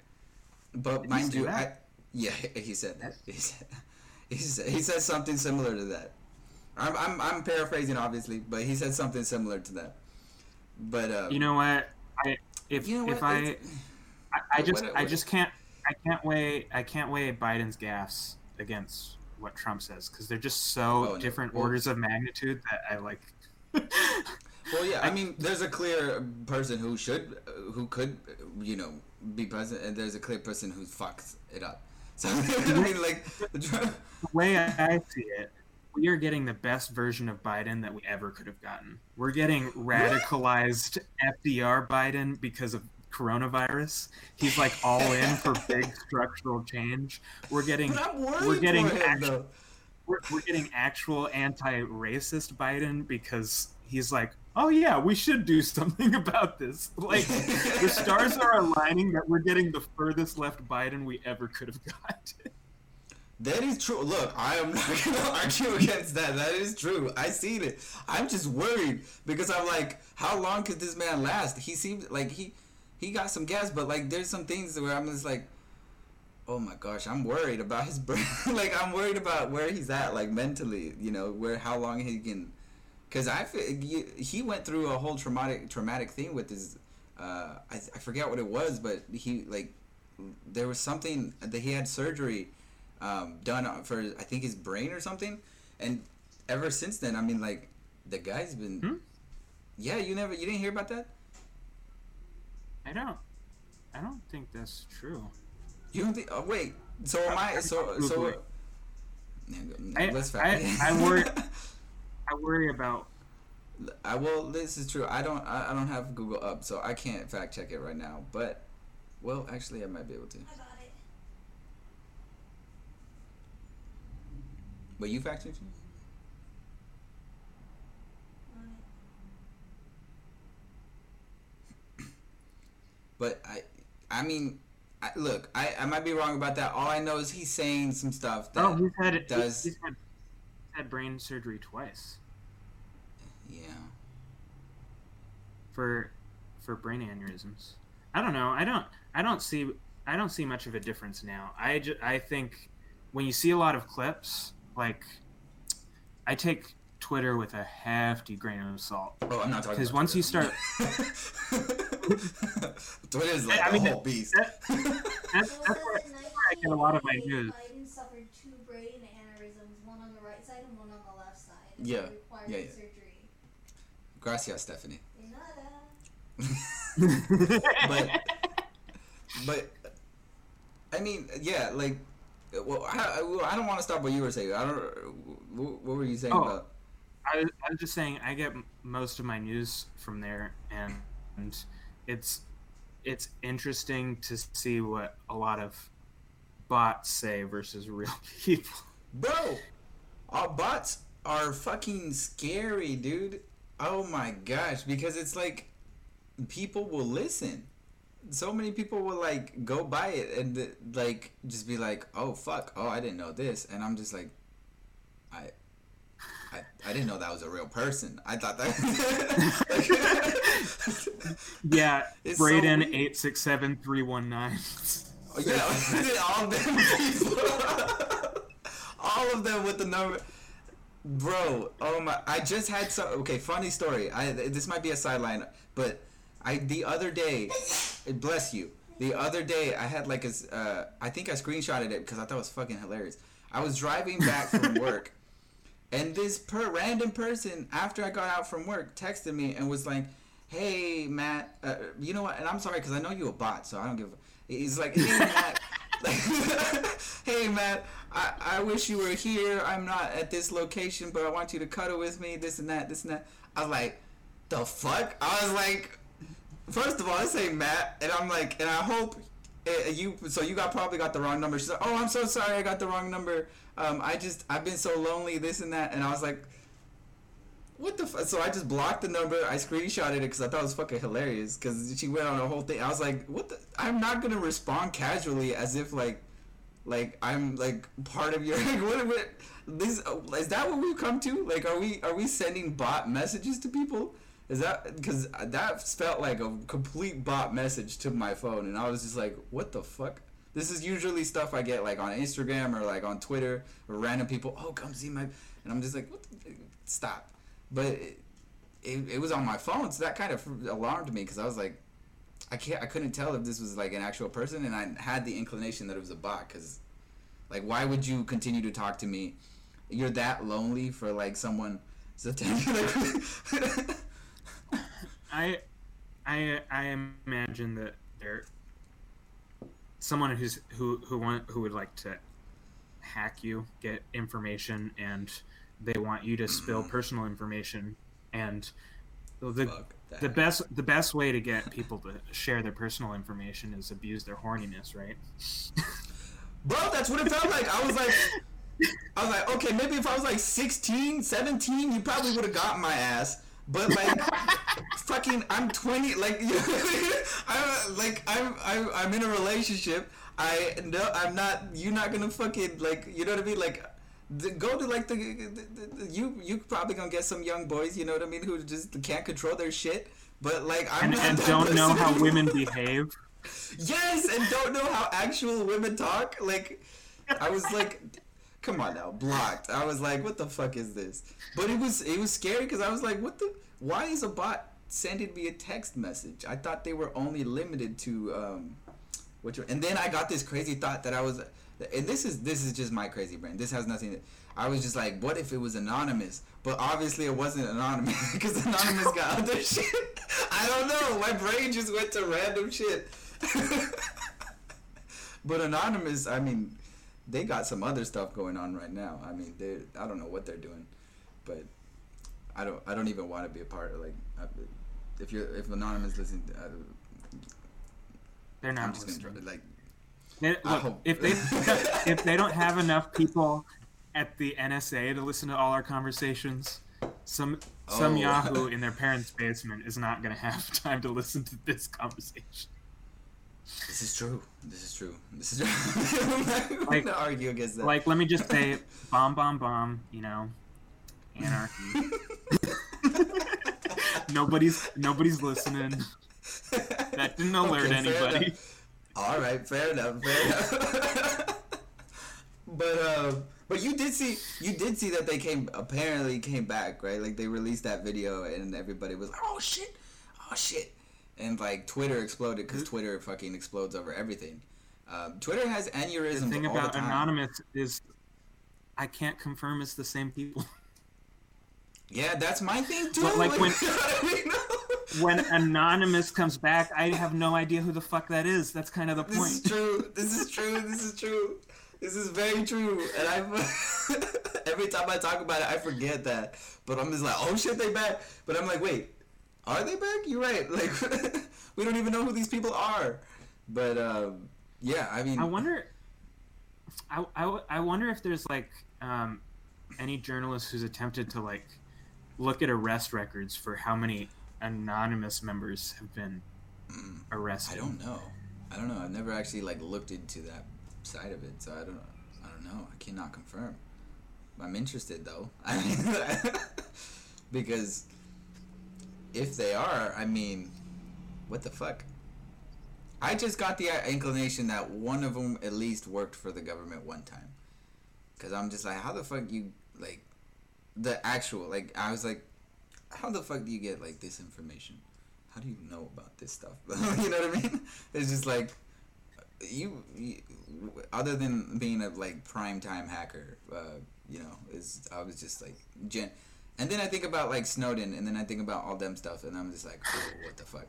But Did mind say you, that? I, yeah, he said that. He said, he said he said something similar to that. I'm, I'm I'm paraphrasing obviously, but he said something similar to that. But uh, You know what? I if you know if what? I It's- I, I What- just what- I just can't I can't weigh I can't weigh Biden's gaffes against what Trump says because they're just so Oh, different Well- orders of magnitude that I like. Well, yeah, I mean, there's a clear person who should, uh, who could, you know, be president, and there's a clear person who fucks it up. So I mean, like, the way I see it, we are getting the best version of Biden that we ever could have gotten. We're getting radicalized FDR Biden because of coronavirus. He's like all in for big structural change. We're getting but I'm worried we're getting for him, act- though. we're, we're getting actual anti-racist Biden because he's like, oh yeah, we should do something about this. Like the stars are aligning that we're getting the furthest left Biden we ever could have got. That is true. Look, I am not gonna argue against that. That is true. I seen it. I'm just worried because I'm like, how long could this man last? He seemed like he he got some gas, but like there's some things where I'm just like, oh my gosh, I'm worried about his brain. like I'm worried about where he's at, like mentally. You know, where how long he can. Because I he- he went through a whole traumatic traumatic thing with his. Uh, I I forget what it was, but he like there was something that he had surgery um, done for I think his brain or something, and ever since then, I mean, like the guy's been. Hmm? Yeah, you never, you didn't hear about that. I don't, I don't think that's true. You don't think? Oh wait, so am I? So so. I, I, I'm worried. I worry about. I will. This is true. I don't. I, I don't have Google up, so I can't fact check it right now. But, well, actually, I might be able to. I got it. But you fact checked it? But I, I mean, I, look, I, I might be wrong about that. All I know is he's saying some stuff oh, that Oh, he's had does. He's had, had brain surgery twice yeah. for for brain aneurysms. I don't know. I don't. I don't see. I don't see much of a difference now. I ju- I think when you see a lot of clips, like I take Twitter with a hefty grain of salt. Oh, I'm not talking. Because about once you start, Twitter. Twitter's like I mean, a whole beast. that- That's, that's where, that's where I get a lot of my 1998, news. Biden suffered two brain aneurysms, one on the right side and one on the left side. Yeah, That yeah, yeah. surgery. Gracias, Stephanie. De nada. but but I mean, yeah, like, well, I, I don't want to stop what you were saying. I don't. What, what were you saying Oh. about? I, was- I was just saying I get most of my news from there, and, and it's it's interesting to see what a lot of bots say versus real people. Bro, our bots are fucking scary, dude. Oh my gosh, because it's like people will listen. So many people will like go buy it and uh, like just be like, "Oh fuck, oh I didn't know this," and I'm just like, I. I, I didn't know that was a real person. I thought that. Yeah, It's so Braden weird. eight six seven three one nine. Oh, yeah, all them people. all of them with the number. Bro, oh my! I just had some. Okay, funny story. I this might be a sideline, but I the other day, bless you. The other day, I had like a. Uh, I think I screenshotted it because I thought it was fucking hilarious. I was driving back from work, and this per random person after I got out from work texted me and was like, "Hey Matt, uh, you know what?" And I'm sorry because I know you a bot, so I don't give. a... He's like, "Hey Matt, like, hey Matt, I, I wish you were here. I'm not at this location, but I want you to cuddle with me. This and that, this and that." I was like, "The fuck?" I was like, first of all, this ain't Matt," and I'm like, and I hope uh, you. So you got probably got the wrong number. She's like, "Oh, I'm so sorry, I got the wrong number. Um, I just I've been so lonely, this and that," and I was like. What the fuck? So I just blocked the number. I screenshotted it because I thought it was fucking hilarious. Because she went on a whole thing. I was like, "What the?" I'm not gonna respond casually as if like, like I'm like part of your. Like, what, what, this oh, is that what we've come to? Like, are we are we sending bot messages to people? Is that because that felt like a complete bot message to my phone, and I was just like, "What the fuck?" This is usually stuff I get like on Instagram or like on Twitter or random people. Oh, come see my, and I'm just like, "What? The, stop!" But it, it, it was on my phone, so that kind of alarmed me because I was like, I can't, I couldn't tell if this was like an actual person, and I had the inclination that it was a bot because, like, why would you continue to talk to me? You're that lonely for like someone. I, I, I imagine that there, someone who's who who want who would like to hack you, get information, and they want you to spill personal information, and the the best the best way to get people to share their personal information is abuse their horniness, right? Bro, that's what it felt like. I was like, I was like, okay, maybe if I was like 16, 17, you probably would have got my ass. But like, fucking, I'm 20. Like, I'm like, I'm, I'm, I'm in a relationship. I no, I'm not. You're not gonna fucking like, you know what I mean? Like, the, go to like the, the, the, you, you probably gonna get some young boys. You know what I mean? Who just can't control their shit. But like, I'm And, not and don't know how women behave. Yes, and don't know how actual women talk. Like, I was like, come on now, blocked. I was like, what the fuck is this? But it was it was scary because I was like, what the? Why is a bot sending me a text message? I thought they were only limited to um, what? And then I got this crazy thought that I was, and this is this is just my crazy brain. This has nothing. To, I was just like, what if it was anonymous? But obviously it wasn't anonymous because anonymous got other shit. I don't know. My brain just went to random shit. but anonymous, I mean, they got some other stuff going on right now. I mean, they I don't know what they're doing, but I don't. I don't even want to be a part of like. If you're if anonymous listening, uh, They're I'm not just listening. gonna like. They- look, hope- if they if they don't have enough people at the NSA to listen to all our conversations, some some Oh. Yahoo in their parents' basement is not going to have time to listen to this conversation. This is true. This is true. This is true. Like- gonna argue against that. Like, let me just say, bomb, bomb, bomb. You know, anarchy. nobody's nobody's listening. That didn't alert Okay, anybody. All right, fair enough. Fair enough. but um, but you did see you did see that they came apparently came back right? Like they released that video and everybody was like, oh shit, oh shit, and like Twitter exploded because Twitter fucking explodes over everything. Um, Twitter has The thing about the anonymous is, I can't confirm it's the same people. Yeah, that's my thing too. But, like, when- when anonymous comes back, I have no idea who the fuck that is. That's kind of the point. This is true. This is true. This is true. This is very true. And I, every time I talk about it, I forget that. But I'm just like, oh shit, they back. But I'm like, wait, are they back? You're right. Like, we don't even know who these people are. But um, yeah, I mean, I wonder. I, I, I wonder if there's like um, any journalist who's attempted to like look at arrest records for how many anonymous members have been mm, arrested. I don't know. I don't know. I've never actually like looked into that side of it, so I don't. I don't know. I cannot confirm. I'm interested though. Because if they are, I mean, what the fuck? I just got the inclination that one of them at least worked for the government one time. Cause I'm just like, how the fuck you like the actual like? I was like, how the fuck do you get like this information? How do you know about this stuff? you know what I mean? It's just like you, you other than being a like prime time hacker, uh, you know, is I was just like gen. And then I think about like Snowden, and then I think about all them stuff, and I'm just like, oh, what the fuck?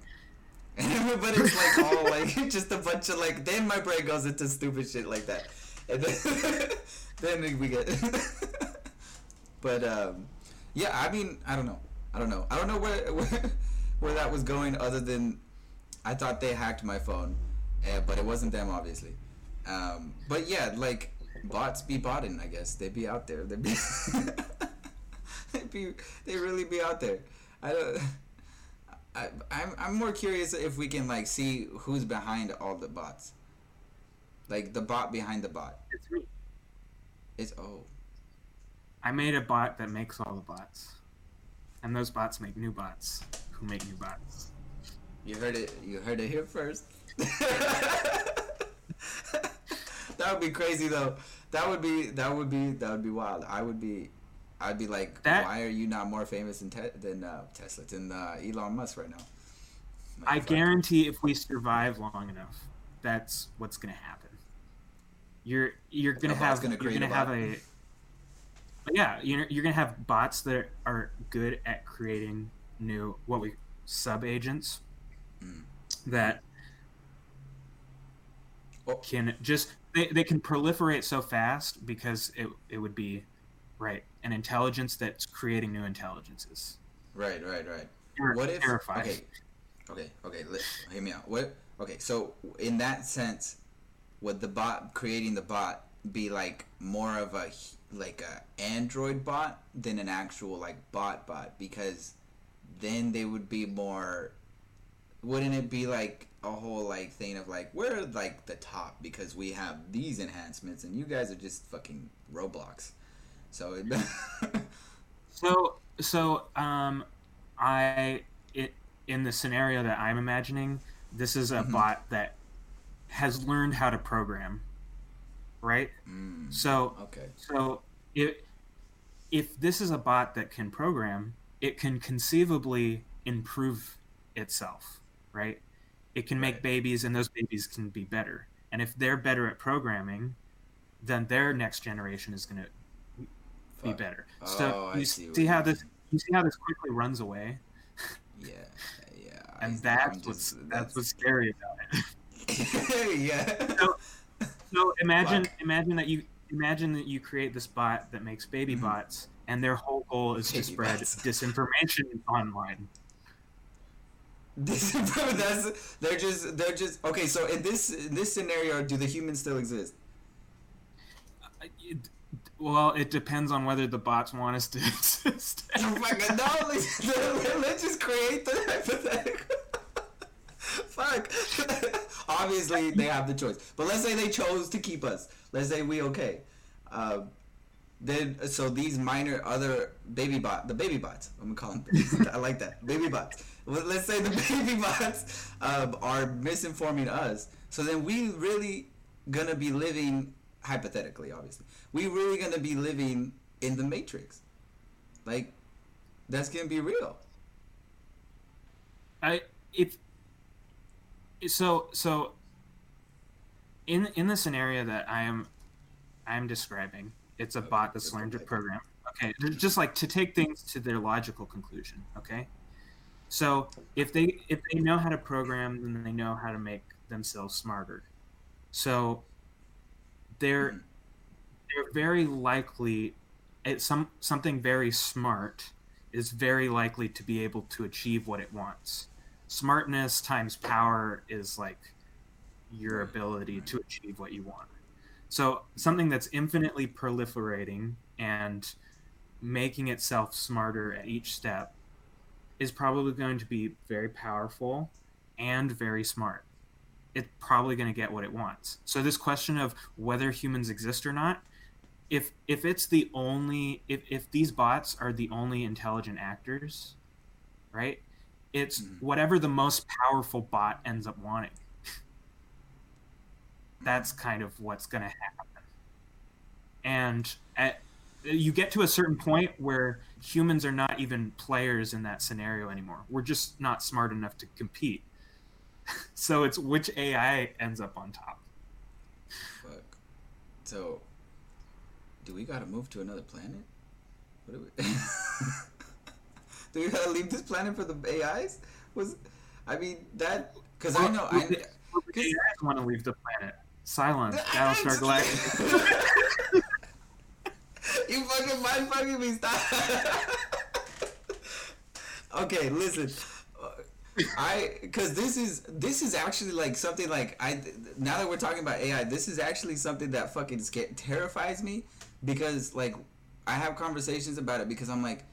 but it's like all like just a bunch of like. Then my brain goes into stupid shit like that, and then, then we get. but um, yeah, I mean, I don't know. I don't know. I don't know where where, where that was going, other than I thought they hacked my phone, uh, but it wasn't them, obviously. Um, but yeah, like bots be botting, I guess they be out there. They be, they be, they really be out there. I don't. I, I'm I'm more curious if we can like see who's behind all the bots. Like the bot behind the bot. It's me. It's oh. I made a bot that makes all the bots, and those bots make new bots who make new bots. You heard it. You heard it here first. that would be crazy though. That would be that would be that would be wild. I would be, I'd be like, That- why are you not more famous than te- than uh, Tesla than uh, Elon Musk right now? Like, I guarantee if we survive long enough, that's what's gonna happen. You're you're gonna have gonna you're gonna a have a but yeah you're you're gonna have bots that are good at creating new what we sub agents Mm. that Oh. can just they, they can proliferate so fast because it it would be right an intelligence that's creating new intelligences. Right, right, right. What if okay okay okay li- hear me out what okay so in that sense would the bot creating the bot be like more of a like a android bot than an actual like bot bot because then they would be more wouldn't it be like a whole like thing of like we're like the top because we have these enhancements and you guys are just fucking roblox so it, So so um, I it in the scenario that I'm imagining, this is a Mhm. bot that has learned how to program, right? Mm, So okay so if if this is a bot that can program, it can conceivably improve itself, right? It can make Right. babies, and those babies can be better. And if they're better at programming, then their next generation is going to be better. Oh, so I you see see, how this you see how this quickly runs away, Yeah, yeah. and I- that's what's just- that's what's scary about it. yeah. So- So imagine imagine that you imagine that you create this bot that makes baby Mhm. bots, and their whole goal is to spread bots. disinformation online. This, that's they're just they're just okay. So in this in this scenario, do the humans still exist? It- well, it depends on whether the bots want us to exist. Oh my god, no! Let's, let's just create the hypothetical. Fuck. Obviously, they have the choice. But let's say they chose to keep us. Let's say we okay. Um, then so these minor other baby bot, the baby bots. I'm gonna call them. I like that. Baby bots. Let's say the baby bots um, are misinforming us. So then we really gonna be living hypothetically, obviously. We really gonna be living in the matrix. Like that's gonna be real. I if so so in in the scenario that I am I'm describing, it's a bot that's learned to program. Okay, just like to take things to their logical conclusion. Okay, so if they if they know how to program, then they know how to make themselves smarter. So they're Mhm. they're very likely it's some something very smart is very likely to be able to achieve what it wants. Smartness times power is like your ability to achieve what you want. So something that's infinitely proliferating and making itself smarter at each step is probably going to be very powerful and very smart. It's probably going to get what it wants. So this question of whether humans exist or not, if if it's the only if, if these bots are the only intelligent actors, right? It's Mhm. whatever the most powerful bot ends up wanting. That's kind of what's going to happen. And at, you get to a certain point where humans are not even players in that scenario anymore. We're just not smart enough to compete. so it's which AI ends up on top. Fuck. So, do we gotta move to another planet? What do we? do we gotta leave this planet for the AIs? Was, I mean that because I know I. The AIs want to leave the planet. Silence, Battlestar Galactica. you fucking mind fucking me, stop. okay, listen. Uh, I because this is this is actually like something like I now that we're talking about AI, this is actually something that fucking sca- terrifies me because like I have conversations about it because I'm like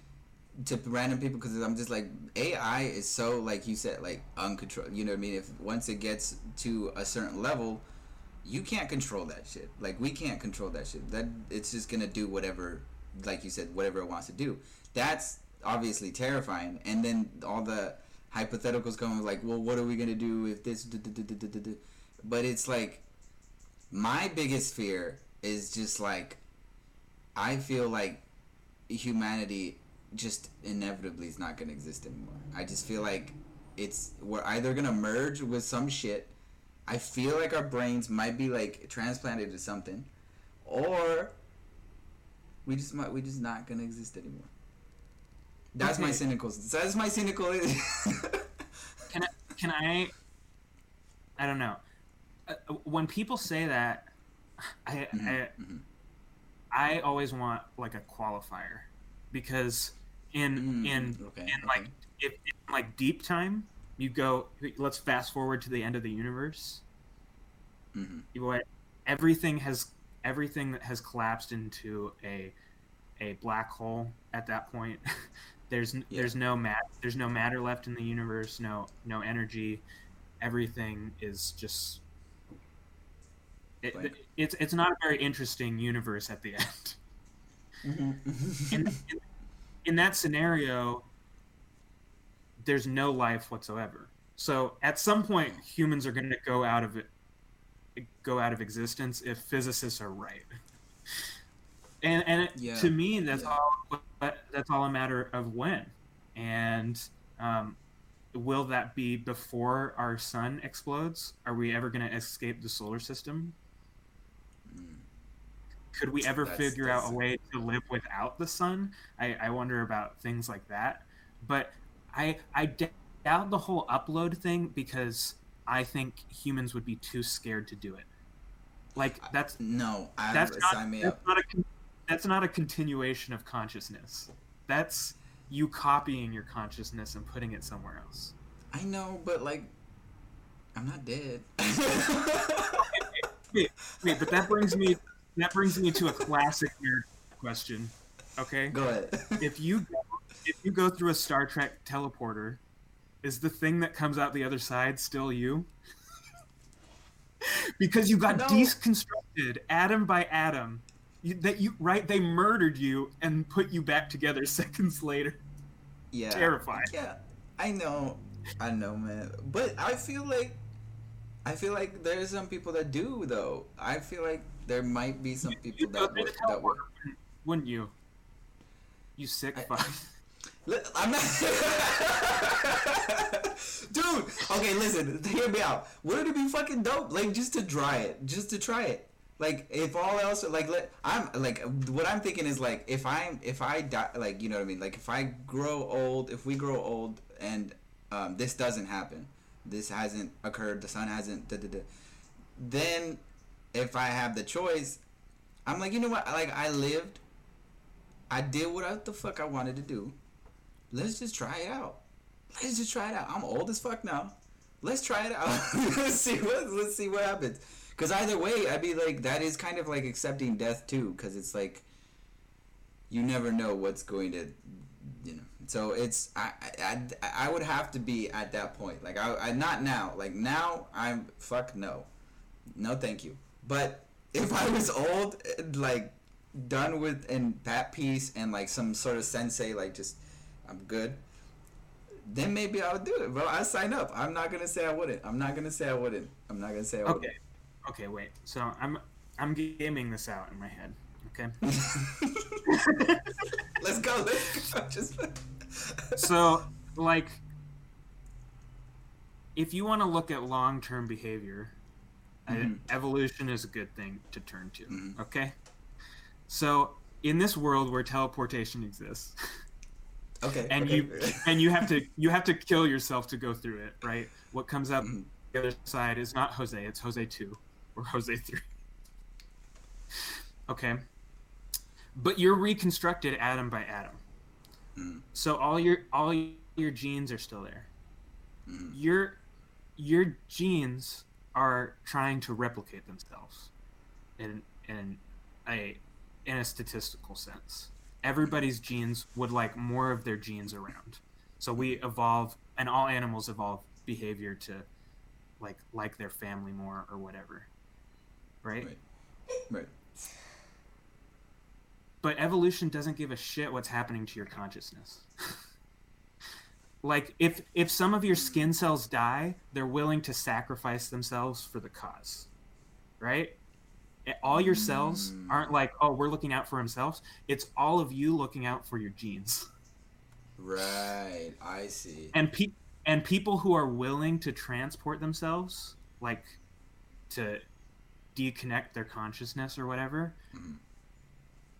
to random people because I'm just like AI is so like you said like uncontrolled. You know what I mean? If once it gets to a certain level, you can't control that shit. Like we can't control that shit. That it's just gonna do whatever, like you said, whatever it wants to do. That's obviously terrifying. And then all the hypotheticals come like, well, what are we gonna do if this? But it's like my biggest fear is just like I feel like humanity just inevitably is not gonna exist anymore. I just feel like it's we're either gonna merge with some shit. I feel like our brains might be like transplanted to something, or we just might we just not gonna exist anymore. That's my cynical. That's my cynical. Can I? Can I? I don't know. Uh, when people say that, I, I Mhm. I always want like a qualifier because in Mm, in okay, in okay. like if in like deep time you go let's fast forward to the end of the universe. Mhm. you everything has everything that has collapsed into a a black hole at that point. There's Yeah. there's no mat there's no matter left in the universe no no energy. Everything is just it, it's it's not a very interesting universe at the end. In, in, in that scenario, there's no life whatsoever. So at some point, humans are going to go out of it, go out of existence if physicists are right. And and it, Yeah, to me, that's yeah. all. That's all a matter of when, and um, will that be before our sun explodes? Are we ever going to escape the solar system? Could we ever That's- figure out a way to live without the sun I, I wonder about things like that but I I doubt the whole upload thing because i think humans would be too scared to do it like that's no, I that's not, sign me that's up. not a that's not a continuation of consciousness. That's you copying your consciousness and putting it somewhere else. I know, but like, I'm not dead. Wait, wait, but that brings me that brings me to a classic nerd question. Okay, Go ahead. if you go, if you go through a Star Trek teleporter, is the thing that comes out the other side still you? because you got No. deconstructed atom by atom. You, that you right? They murdered you and put you back together seconds later. yeah. Terrifying. Yeah, I know, I know, man. But I feel like, I feel like there's some people that do though. I feel like there might be some people that would. That would. Wouldn't you? You sick I- fuck. I'm not. Dude, okay, listen, hear me out. Wouldn't it be fucking dope? Like, just to try it. Just to try it. Like, if all else, like, let, I'm, like, what I'm thinking is, like, if I'm, if I die, like, you know what I mean? Like, if I grow old, if we grow old and um, this doesn't happen, this hasn't occurred, the sun hasn't, da da da, then if I have the choice, I'm like, you know what? Like, I lived, I did what the fuck I wanted to do let's just try it out. Let's just try it out. I'm old as fuck now. Let's try it out. let's see what let's see what happens. Because either way, I'd be like that is kind of like accepting death too. Because it's like you never know what's going to, you know. So it's I, I I would have to be at that point. Like I, I not now. Like now I'm fuck no, no thank you. But if I was old, like done with and that piece and like some sort of sensei like just I'm good. Then maybe I'll do it, bro. I sign up. I'm not gonna say I wouldn't. I'm not gonna say I wouldn't. I'm not gonna say I Okay. Okay, wait. So I'm I'm gaming this out in my head. Okay. Let's go. Let's go. Just so like if you want to look at long-term behavior Mhm. evolution is a good thing to turn to Mhm. okay so in this world where teleportation exists okay. and okay. you and you have to you have to kill yourself to go through it right what comes up Mhm. the other side is not jose it's jose 2 or jose 3 okay but you're reconstructed atom by atom Mhm. so all your all your genes are still there Mhm. your your genes are trying to replicate themselves in in a in a statistical sense. Everybody's genes would like more of their genes around. So we evolve and all animals evolve behavior to like like their family more or whatever. Right? Right. Right. but evolution doesn't give a shit what's happening to your consciousness like if if some of your skin cells die they're willing to sacrifice themselves for the cause right all your cells Mm. aren't like oh we're looking out for ourselves it's all of you looking out for your genes Right. I see. and pe- and people who are willing to transport themselves like to deconnect their consciousness or whatever Mhm.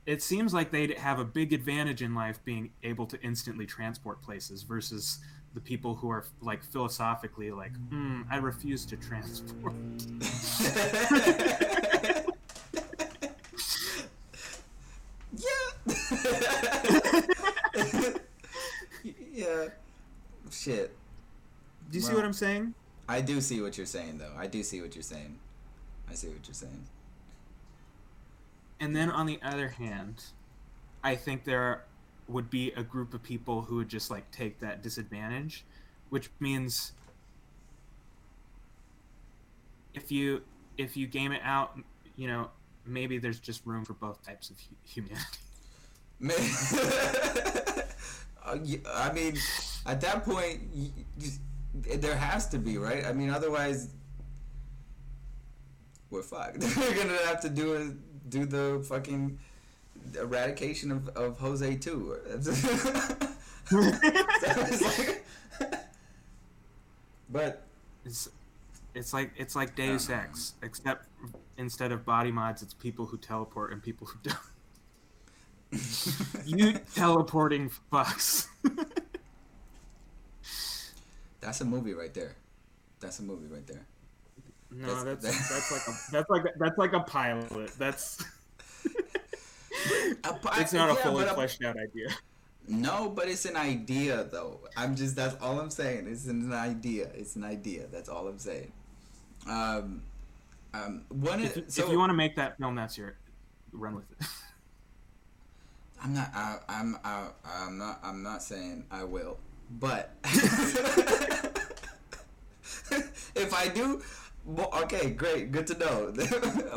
It seems like they'd have a big advantage in life being able to instantly transport places versus the people who are like philosophically like hmm, i refuse to transport yeah. yeah. Shit. do you see what i'm saying I do see what you're saying, though. I do see what you're saying. I see what you're saying. And then on the other hand i think there would be a group of people who would just like take that disadvantage which means if you if you game it out you know maybe there's just room for both types of humanity Man, Uh, mean, at that point, y y- there has to be, right? I mean, otherwise, we're fucked. We're gonna have to do a, do the fucking eradication of, of Jose too. So like- but it's it's like it's like deus ex except instead of body mods it's people who teleport and people who don't you teleporting fucks that's a movie right there. That's a movie right there. No, That's- that's that's, like a that's like a, that's like a pilot. That's A- It's not a fully fleshed out idea. No, but it's an idea though. I'm just that's all I'm saying. It's an idea. It's an idea. That's all I'm saying. Um, um, one If, is, so if you want to make that film, that's your run with it. I'm not. I, I'm. I, I'm not. I'm not saying I will. But if I do, well, okay, great, good to know.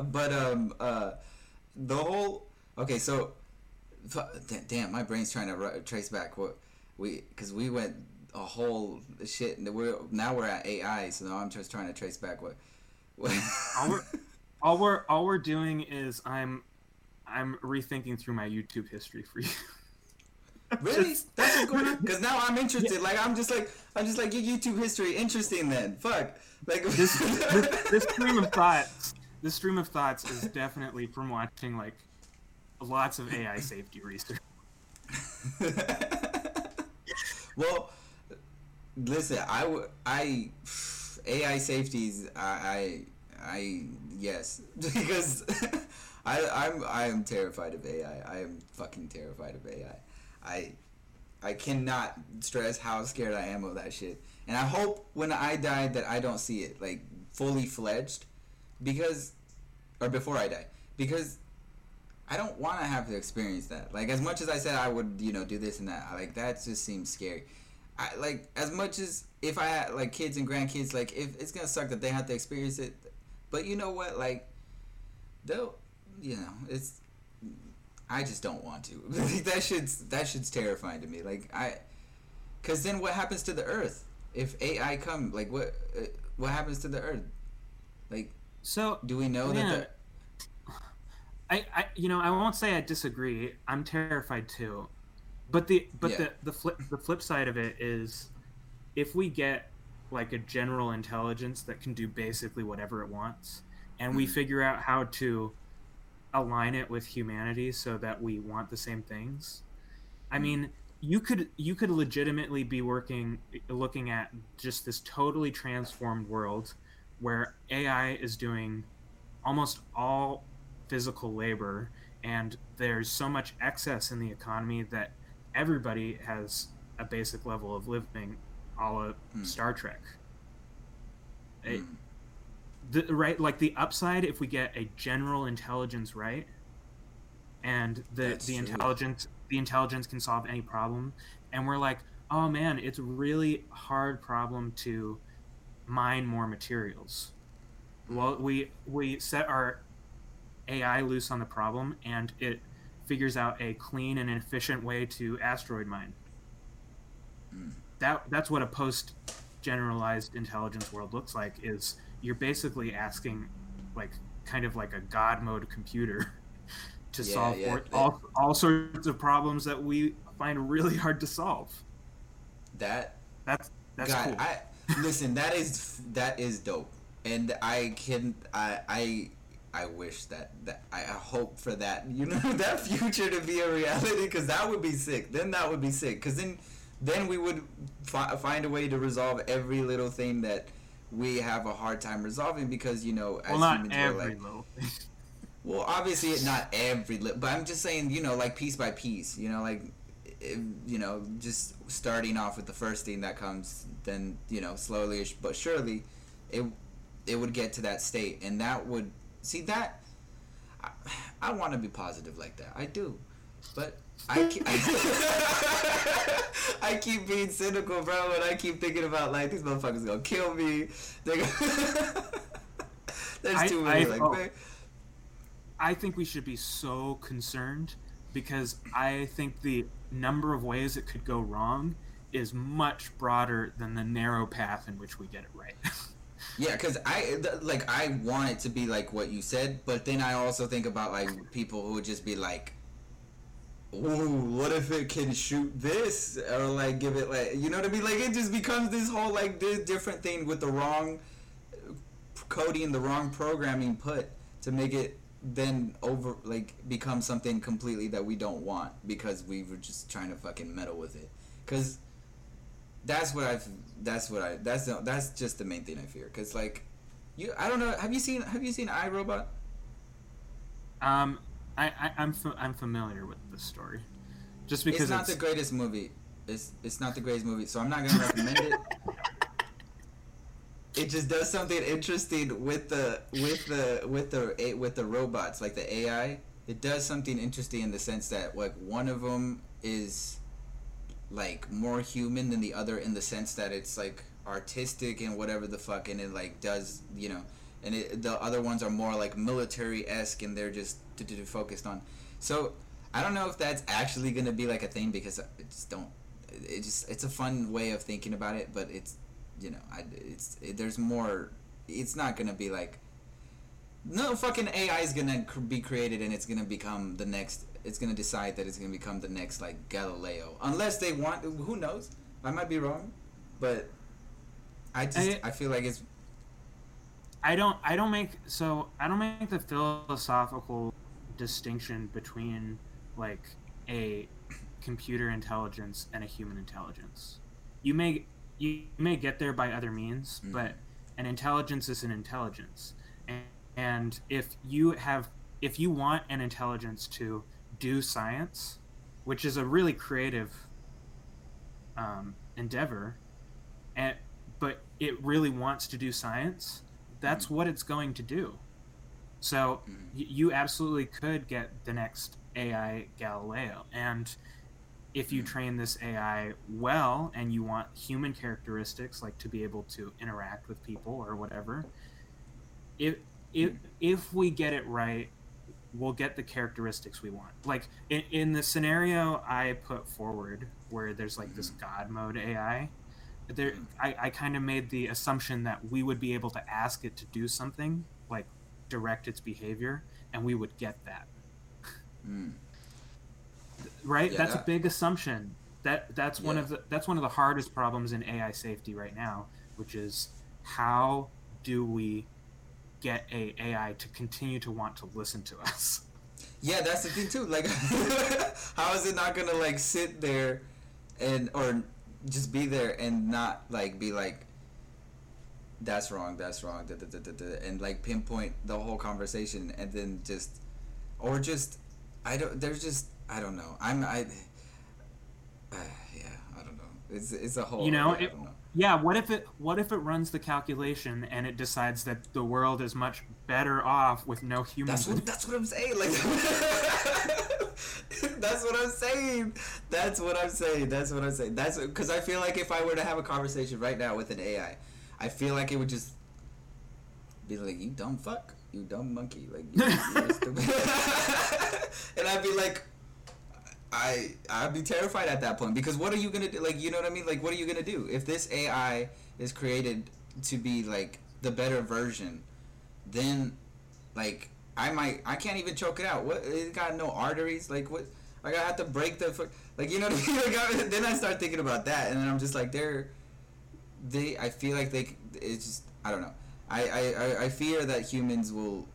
but um, uh, the whole. Okay, so, damn, my brain's trying to trace back what we because we went a whole shit. And we're now we're at AI, so now I'm just trying to trace back what. what all we're all we're all we're doing is I'm I'm rethinking through my YouTube history for you. Really? Just- That's what's going on? Because now I'm interested. Like I'm just like I'm just like your YouTube history interesting. Then fuck. Like this, this this stream of thoughts this stream of thoughts is definitely from watching like lots of AI safety research. well, listen. I w- I AI safeties. I I, I yes because I I'm I am terrified of AI. I am fucking terrified of AI. I I cannot stress how scared I am of that shit. And I hope when I die that I don't see it like fully fledged because or before I die because I don't want to have to experience that. Like as much as I said I would, you know, do this and that, like that just seems scary. I like as much as if I had like kids and grandkids, like if it's gonna suck that they have to experience it, but you know what, like they'll, you know, it's. I just don't want to. That shit's that shit's terrifying to me. Like I, cause then what happens to the Earth if AI come? Like what uh, what happens to the Earth? Like So do we know Yeah. that? I, I you know I won't say I disagree. I'm terrified too, but the but Yeah. the the flip the flip side of it is, if we get like a general intelligence that can do basically whatever it wants, and we Mhm. figure out how to align it with humanity so that we want the same things. I Mhm. mean, you could you could legitimately be working looking at just this totally transformed world where AI is doing almost all physical labor and there's so much excess in the economy that everybody has a basic level of living a la Hmm. Star Trek. It- Mm. The right like the upside if we get a general intelligence right and the That's the true. intelligence the intelligence can solve any problem and we're like oh man it's a really hard problem to mine more materials well we we set our ai loose on the problem and it figures out a clean and efficient way to asteroid mine Mm. that that's what a post generalized intelligence world looks like is you're basically asking like kind of like a god mode computer to Yeah, solve yeah, all, all sorts of problems that we find really hard to solve That that's that's God, cool I listen. That is that is dope, and I can I I I wish that that I I hope for that you know that future to be a reality because that would be sick. Then that would be sick because then then we would fi- find a way to resolve every little thing that we have a hard time resolving because you know as well not humans every we're like little thing well, obviously, not every, li- but I'm just saying, you know, like piece by piece, you know, like, if, you know, just starting off with the first thing that comes, then you know, slowly but surely, it it would get to that state, and that would see that. I, I want to be positive like that. I do, but. I keep, I keep being cynical, bro, and I keep thinking about like these motherfuckers gonna kill me. They're gonna... There's I- too many. I- like, oh. I think we should be so concerned because I think the number of ways it could go wrong is much broader than the narrow path in which we get it right. Yeah, because I th- like I want it to be like what you said, but then I also think about like people who would just be like, "Ooh, what if it can shoot this?" or like give it like you know what I mean? Like it just becomes this whole like di- different thing with the wrong coding, the wrong programming put to make it then over like become something completely that we don't want because we were just trying to fucking meddle with it because that's what I've. That's what I. That's the, that's just the main thing I fear. Cause like, you. I don't know. Have you seen Have you seen iRobot? um, I, I I'm fa- I'm familiar with the story, just because it's not the greatest movie. It's it's not the greatest movie, so I'm not gonna recommend it. It just does something interesting with the with the with the with the robots, like the AI. It does something interesting in the sense that like one of them is like more human than the other in the sense that it's like artistic and whatever the fuck, and it like does you know, and it, the other ones are more like military esque and they're just d- d- d- focused on. So I don't know if that's actually gonna be like a thing because I just don't. It just it's a fun way of thinking about it, but it's you know I it's it, there's more. It's not gonna be like. No fucking AI is gonna cr- be created and it's gonna become the next. It's gonna decide that it's gonna become the next like Galileo, unless they want. Who knows? I might be wrong, but I just I- I feel like it's I don't I don't make so I don't make the philosophical distinction between like a computer intelligence and a human intelligence. You may you may get there by other means, Mhm. but an intelligence is an intelligence. And, and if you have if you want an intelligence to do science, which is a really creative um, endeavor, and but it really wants to do science, that's what it's going to do. So Mhm. y- you absolutely could get the next AI Galileo, and if you Mhm. train this AI well and you want human characteristics like to be able to interact with people or whatever, if if if we get it right, we'll get the characteristics we want. Like in, in the scenario I put forward, where there's like this God mode AI, there I, I kind of made the assumption that we would be able to ask it to do something, like direct its behavior, and we would get that. mm, Right? Yeah, that's that- a big assumption. That that's one of the that's one of the hardest problems in AI safety right now, which is how do we get a AI to continue to want to listen to us? Yeah, that's the thing too. Like, how is it not gonna like sit there and or just be there and not like be like, that's wrong, that's wrong, da, da, da, da, da, and like pinpoint the whole conversation and then just or just I don't. There's just I don't know. I'm I. Uh, yeah, I don't know. It's it's a whole. You know, yeah, it- know. Yeah, what if it what if it runs the calculation and it decides that the world is much better off with no humans? That's what that's what I'm saying. Like that's what I'm saying. That's what I'm saying. That's what I'm saying. That's because I feel like if I were to have a conversation right now with an AI, I feel like it would just be like, "You dumb fuck, you dumb monkey," like, you, you're stupid. and I'd be like. I I'd be terrified at that point because what are you gonna do? Like you know what I mean? Like what are you gonna do if this AI is created to be like the better version? Then like I might I can't even choke it out. What it got no arteries? Like what? Like I have to break the. Like you know what I mean? Like, I, then I start thinking about that, and then I'm just like they're they. I feel like they. It's just I don't know. I I, I- I fear that humans will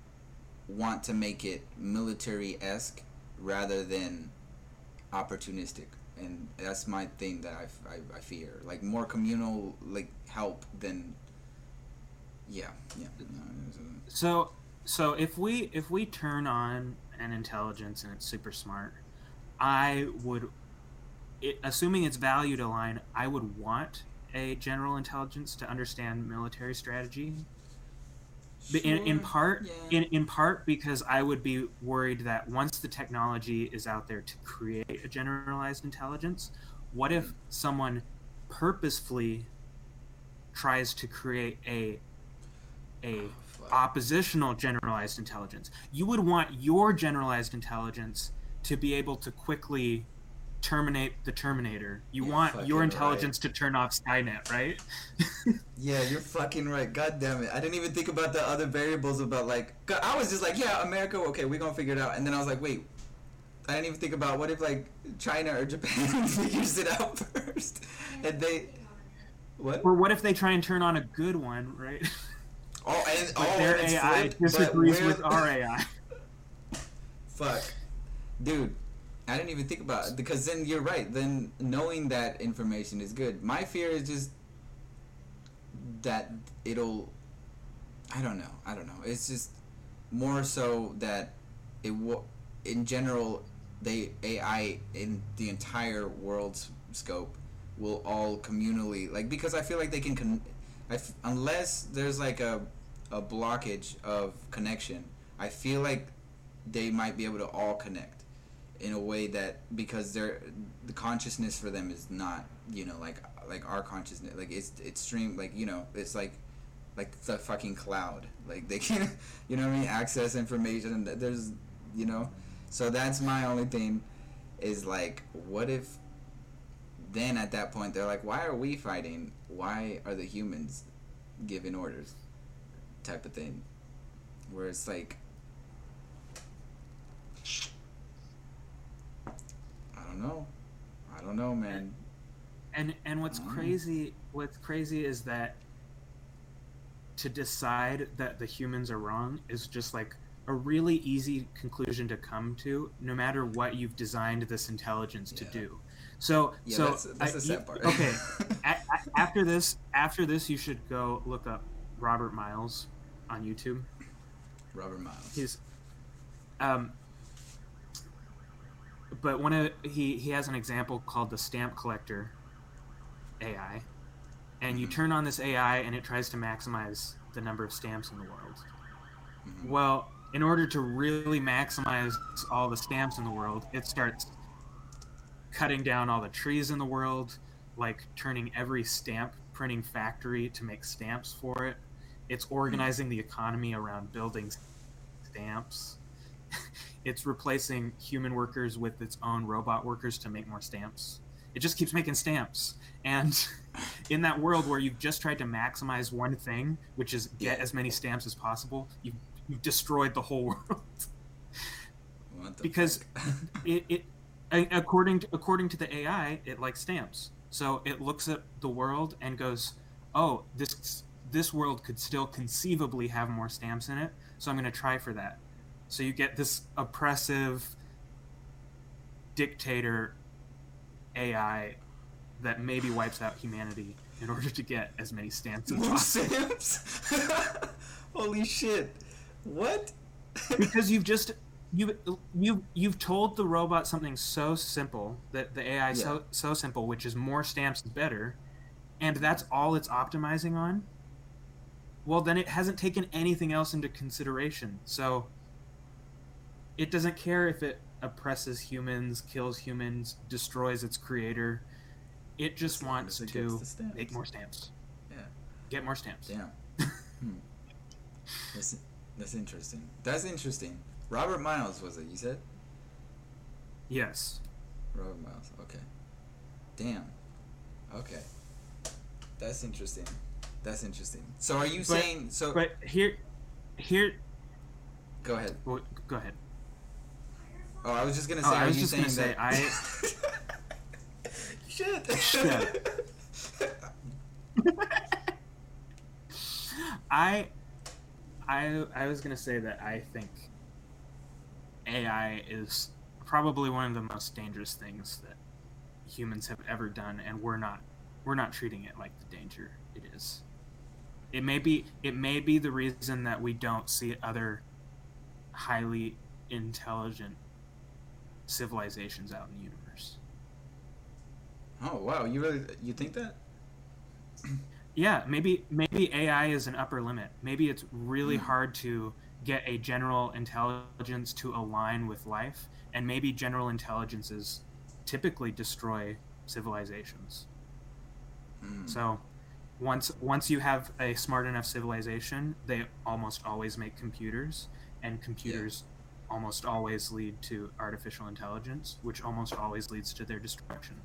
want to make it military esque rather than opportunistic. And that's my thing that I, I, I fear. Like more communal like help than yeah yeah. So so if we if we turn on an intelligence and it's super smart, I would it, assuming its value aligned, I would want a general intelligence to understand military strategy. But in, in part yeah. in, in part because I would be worried that once the technology is out there to create a generalized intelligence, what if hmm. someone purposefully tries to create a a. oppositional generalized intelligence? You would want your generalized intelligence to be able to quickly terminate the terminator. You You're want fucking your right. intelligence to turn off Skynet, right? Yeah, you're fucking right. God damn it. I didn't even think about the other variables about like I was just like, yeah, America, okay, we're gonna figure it out. And then I was like, wait, I didn't even think about what if like China or Japan figures it out first. And they what? or what if they try and turn on a good one, right? Oh, and But oh, their and AI flipped, disagrees with our AI. Fuck. Dude, I didn't even think about it because then you're right. Then knowing that information is good. My fear is just that it'll. I don't know. I don't know. It's just more so that it will. in general, they AI in the entire world's scope will all communally like because I feel like they can con- unless there's like a a blockage of connection. I feel like they might be able to all connect in a way that because they're the consciousness for them is not you know like like our consciousness like it's it's stream like you know it's like like the fucking cloud like they can you know what I mean access information and there's you know so that's my only thing is like what if then at that point they're like why are we fighting why are the humans giving orders type of thing where it's like I don't know. I don't know, man. And and what's crazy what's crazy is that to decide that the humans are wrong is just like a really easy conclusion to come to no matter what you've designed this intelligence to do. So Yeah, so that's, that's I- the sad part. okay. a- a- after this after this you should go look up Robert Miles on YouTube. Robert Miles. He's um but one of he he has an example called the stamp collector AI. And you Mhm. turn on this AI and it tries to maximize the number of stamps in the world. Mhm. Well, in order to really maximize all the stamps in the world, it starts cutting down all the trees in the world, like turning every stamp printing factory to make stamps for it. It's hmm. organizing the economy around building stamps. it's replacing human workers with its own robot workers to make more stamps. It just keeps making stamps. And in that world where you've just tried to maximize one thing, which is get as many stamps as possible, you've, you've destroyed the whole world. What the because it, it according to, according to the AI, it likes stamps. So it looks at the world and goes, "Oh, this this world could still conceivably have more stamps in it, so I'm going to try for that." So you get this oppressive dictator AI that maybe wipes out humanity in order to get as many stamps as More possible. stamps? Holy shit! What? because you've just you you you've told the robot something so simple that the AI Yeah. so so simple, which is more stamps is better, and that's all it's optimizing on. Well, then it hasn't taken anything else into consideration. So it doesn't care if it oppresses humans, kills humans, destroys its creator. It just wants it to make more stamps. Yeah. Get more stamps. Damn. hmm. That's that's interesting. That's interesting. Robert Miles was it? You said Yes. Robert Miles. Okay. Damn. Okay. That's interesting. That's interesting. So are you But- saying so? But here here go ahead. well, go ahead. Oh, I was just gonna Oh, say. I are was you just gonna say, that- Shit. Shit. I, I, I was gonna say that I think AI is probably one of the most dangerous things that humans have ever done, and we're not, we're not treating it like the danger it is. It may be, it may be the reason that we don't see other highly intelligent civilizations out in the universe. Oh wow, you really you think that? Yeah, maybe maybe AI is an upper limit. Maybe it's really Hmm. hard to get a general intelligence to align with life, and maybe general intelligences typically destroy civilizations. Hmm. So, once once you have a smart enough civilization, they almost always make computers, and computers almost always lead to artificial intelligence, which almost always leads to their destruction.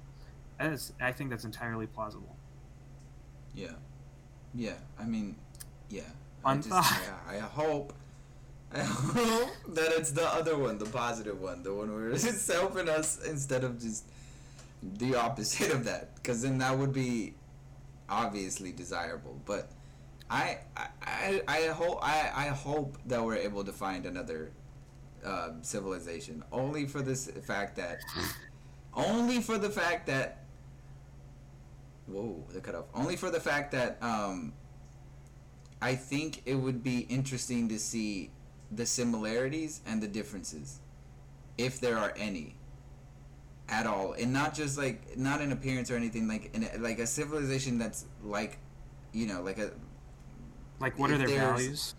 Is, I think that's entirely plausible. Yeah, yeah. I mean, yeah. I just, yeah, I hope, I hope that it's the other one, the positive one, the one where it's helping us instead of just the opposite of that. Because then that would be obviously desirable. But I, I, I, I hope, I, I hope that we're able to find another um, civilization. Only for this fact that, only for the fact that Whoa, the cut off. Only for the fact that um, I think it would be interesting to see the similarities and the differences. if there are any at all and not just like not in appearance or anything like in a, like a civilization that's like you know like a Like, what are their values?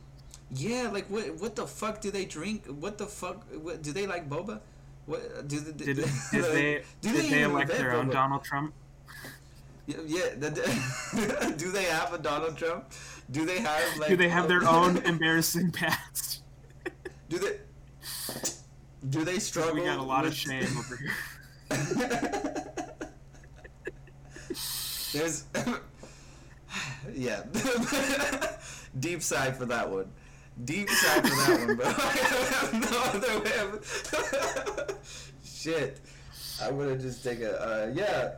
yeah like what what the fuck do they drink what the fuck what, do they like boba what do the, Did, like, they do did they even elect their own Boba? Donald Trump? Yeah, yeah the, do they have a Donald Trump? Do they have like? Do they have their own embarrassing past? Do they? Do they struggle? We got a lot of with- shame over here. There's, yeah, deep side for that one. Deep side for that one, bro. I have no other way of. Shit, I would have just taken. Uh, yeah.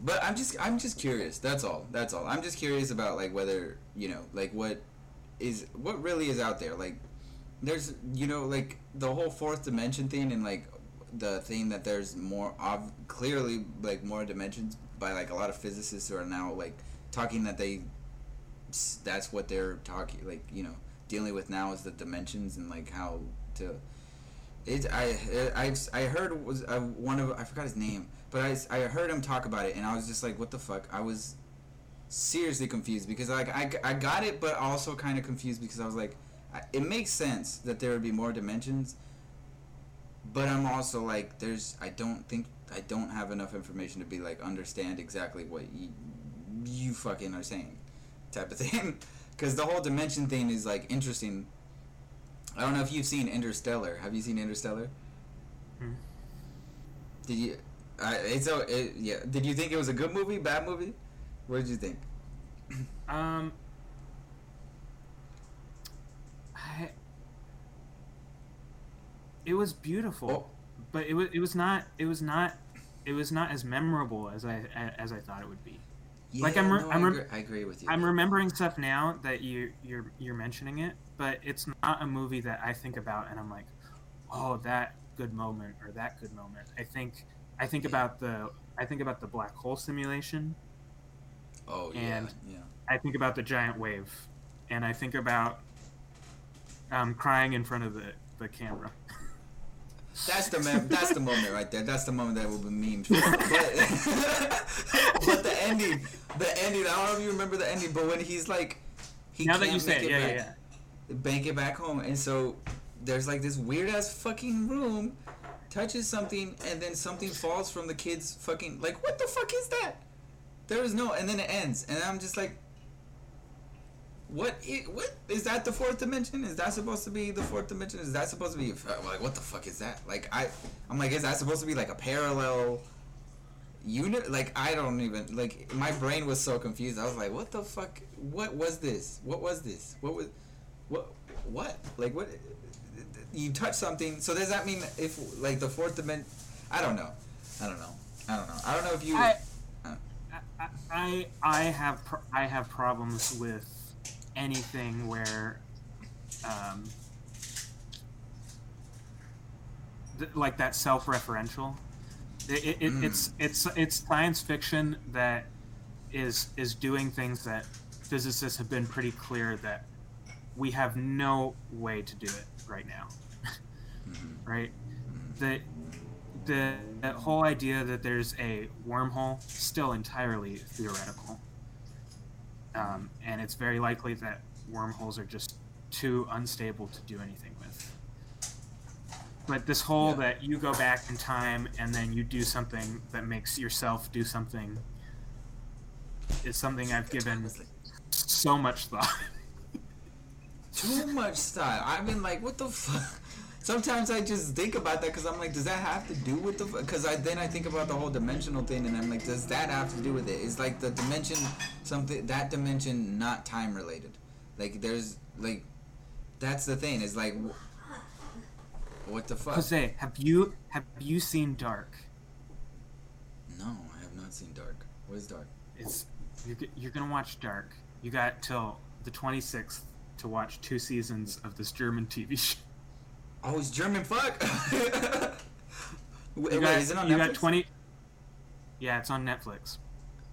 But I'm just I'm just curious. That's all. That's all. I'm just curious about like whether you know like what is what really is out there. Like there's you know like the whole fourth dimension thing and like the thing that there's more of clearly like more dimensions by like a lot of physicists who are now like talking that they that's what they're talking like you know dealing with now is the dimensions and like how to it I I I heard was uh, one of I forgot his name but I, I heard him talk about it and I was just like what the fuck I was seriously confused because like I, I got it but also kind of confused because I was like it makes sense that there would be more dimensions but I'm also like there's I don't think I don't have enough information to be like understand exactly what you, you fucking are saying type of thing because the whole dimension thing is like interesting. I don't know if you've seen Interstellar. Have you seen Interstellar? Hmm. did you I it's a, it, yeah. Did you think it was a good movie bad movie what did you think Um, I, it was beautiful, Oh. but it was it was not it was not it was not as memorable as I as I thought it would be. Like, I'm re- no, I'm I, agree, I agree with you I'm remembering stuff now that you you're you're mentioning it, but it's not a movie that I think about and I'm like, oh, that good moment or that good moment. I think I think about the I think about the black hole simulation. Oh yeah and- yeah I think about the giant wave, and I think about um, crying in front of the, the camera. That's the mem- that's the moment right there. That's the moment that will be memed. For. But, but the ending, the ending. I don't know if you remember the ending, but when he's like, he now can't say make it, yeah, back, yeah, yeah. bank it back home, and so there's like this weird ass fucking room, touches something, and then something falls from the kid's fucking like what the fuck is that? There is no, and then it ends, and I'm just like. what? What is that the fourth dimension? Is that supposed to be the fourth dimension? Is that supposed to be like what the fuck is that? Like I I'm like is that supposed to be like a parallel unit? Like I don't even like my brain was so confused. I was like what the fuck? What was this? What was this? What was what what? Like what you touch something. So does that mean if like the fourth dimension I don't know. I don't know. I don't know. I don't know if you I, I, I, have pr- I have problems with anything where, um, th- like that self-referential. It, it, it, Mm. It's it's it's science fiction that is is doing things that physicists have been pretty clear that we have no way to do it right now. right? The the the whole idea that there's a wormhole still entirely theoretical, um, and it's very likely that wormholes are just too unstable to do anything with. But this whole Yeah. that you go back in time and then you do something that makes yourself do something is something I've given so much thought. too much style. I mean, like, what the fuck? Sometimes I just think about that because I'm like, does that have to do with the? Because I then I think about the whole dimensional thing, and I'm like, does that have to do with it? Is like the dimension something that dimension not time related? Like, there's like, that's the thing. Is like, wh- what the fuck? Jose, have you have you seen Dark? No, I have not seen Dark. What is Dark? It's you're, you're gonna watch Dark. You got till the 26th to watch two seasons of this German TV show. Oh, it's German fuck. Wait, got, is it on you Netflix? got 20. Yeah, it's on Netflix.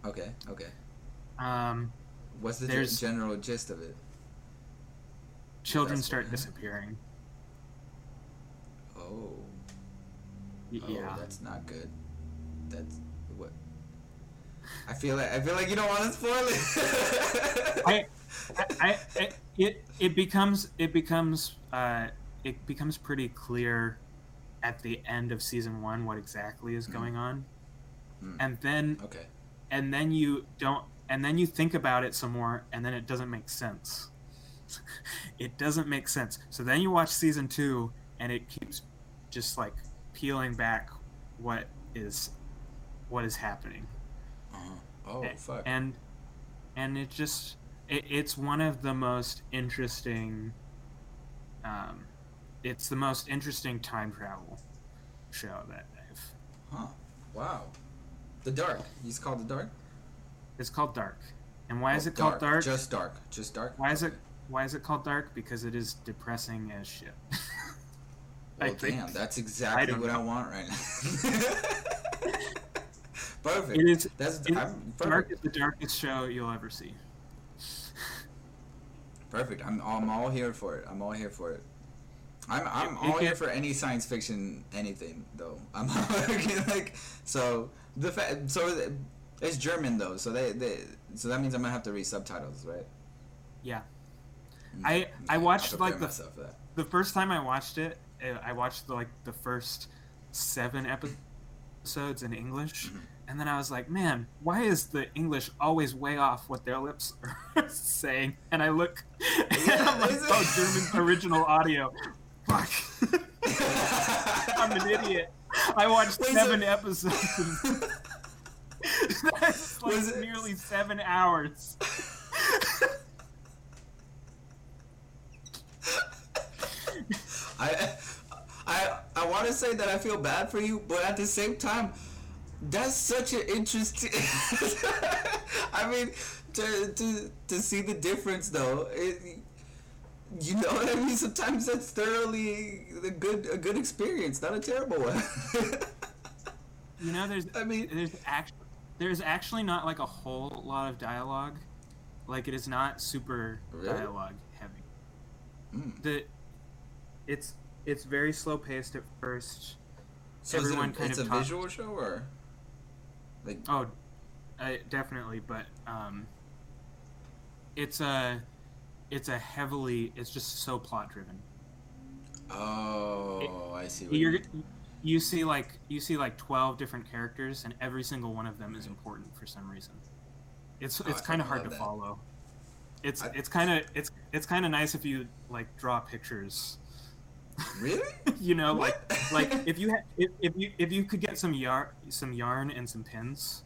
Okay, okay. Um, What's the There's- general gist of it? children That's start what- disappearing. Oh. Oh, yeah. that's not good. That's what. I feel like I feel like you don't want to spoil it. I, I, I- it, it becomes, it becomes, uh, it becomes pretty clear at the end of season one what exactly is Mhm. going on, Hmm. and then, okay. and then you don't, and then you think about it some more, and then it doesn't make sense. it doesn't make sense. So then you watch season two, and it keeps just like peeling back what is, what is happening. Uh-huh. Oh A- fuck. and and it just it, it's one of the most interesting um it's the most interesting time travel show that I've Huh. Wow. The Dark. He's called The Dark? it's called dark and why is Oh, it called dark Just Dark. Just Dark? why is it why is it called dark because it is depressing as shit I Well, think. damn, that's exactly don't what I want right now. perfect. it is That's it- I'm, dark is the darkest show you'll ever see Perfect. I'm I'm all here for it. I'm all here for it. I'm I'm all here for any science fiction anything though. I'm like so the fa- so it's German though. So they, they so that means I'm gonna have to read subtitles, right? yeah Mm, I- I watched, like, the- the first time I watched it, uh, I watched the, like the first seven episodes in English, Mhm. and then I was like, "Man, why is the English always way off what their lips are saying?" And I look, and I'm like, "Oh, German original audio." Fuck, I'm an idiot. I watched Was seven it- episodes. and- That's like Was it- nearly seven hours. I I I want to say that I feel bad for you, but at the same time, that's such an interesting. I mean, to to to see the difference though, it, you know what I mean. Sometimes that's thoroughly a good a good experience, not a terrible one. You know, there's I mean, there's actually there's actually not like a whole lot of dialogue. Like it is not super Really? dialogue heavy. mm. The it's it's very slow paced at first. so is it everyone a, kind it's of a talk- visual show or like Oh, uh, definitely, but um, it's a it's a heavily it's just so plot driven. oh I see. What you You're mean. you see like you see like twelve different characters, and every single one of them is important for some reason. It's Oh, it's kind of hard to that. follow. It's I- it's kind of it's it's kind of nice if you like draw pictures. really. you know, like What? like if you ha- if, if you if you could get some yarn some yarn and some pins,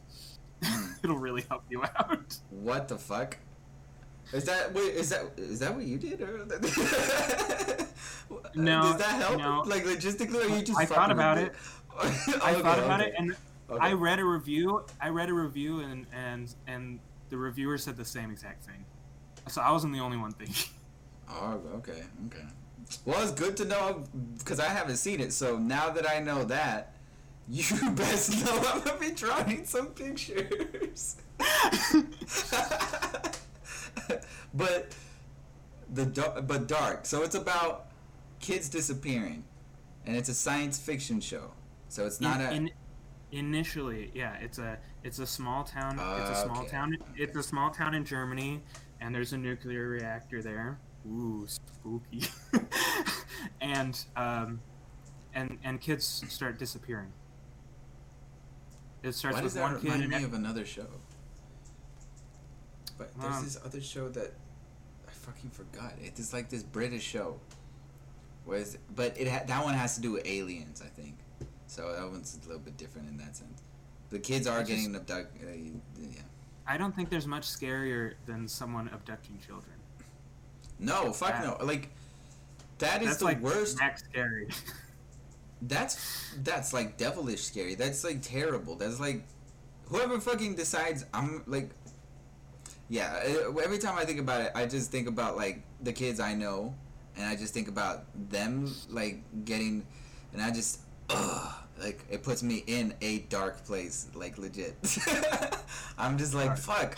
Mm. it'll really help you out. What the fuck? Is that wait? Is that is that what you did? Or No, Does that help? no. Like logistically, or you just? I thought about with it. I Okay, thought about okay. it, and Okay. I read a review. I read a review, and and and the reviewer said the same exact thing. So I wasn't the only one thinking. Oh, okay, okay. Well, it's good to know because I haven't seen it. So now that I know that, you best know I'm gonna be drawing some pictures. but the but dark. So it's about kids disappearing, and it's a science fiction show. So it's not a. in, initially, yeah, it's a it's a small town. it's a small Okay, town. It's a small town in Germany, and there's a nuclear reactor there. Ooh, spooky. and um, and and kids start disappearing. It starts Why with does that one remind and me of another show? But there's Um, this other show that I fucking forgot. It is like this British show. Was but it ha- that one has to do with aliens, I think. So that one's a little bit different in that sense. The kids are just- getting abducted. Uh, yeah. I don't think there's much scarier than someone abducting children. No, fuck That- no. Like that is That's the like worst. max scary. That's that's like devilish scary. That's like terrible. That's like whoever fucking decides I'm like yeah, every time I think about it, I just think about like the kids I know and I just think about them like getting and I just ugh, like it puts me in a dark place like legit. I'm just like fuck.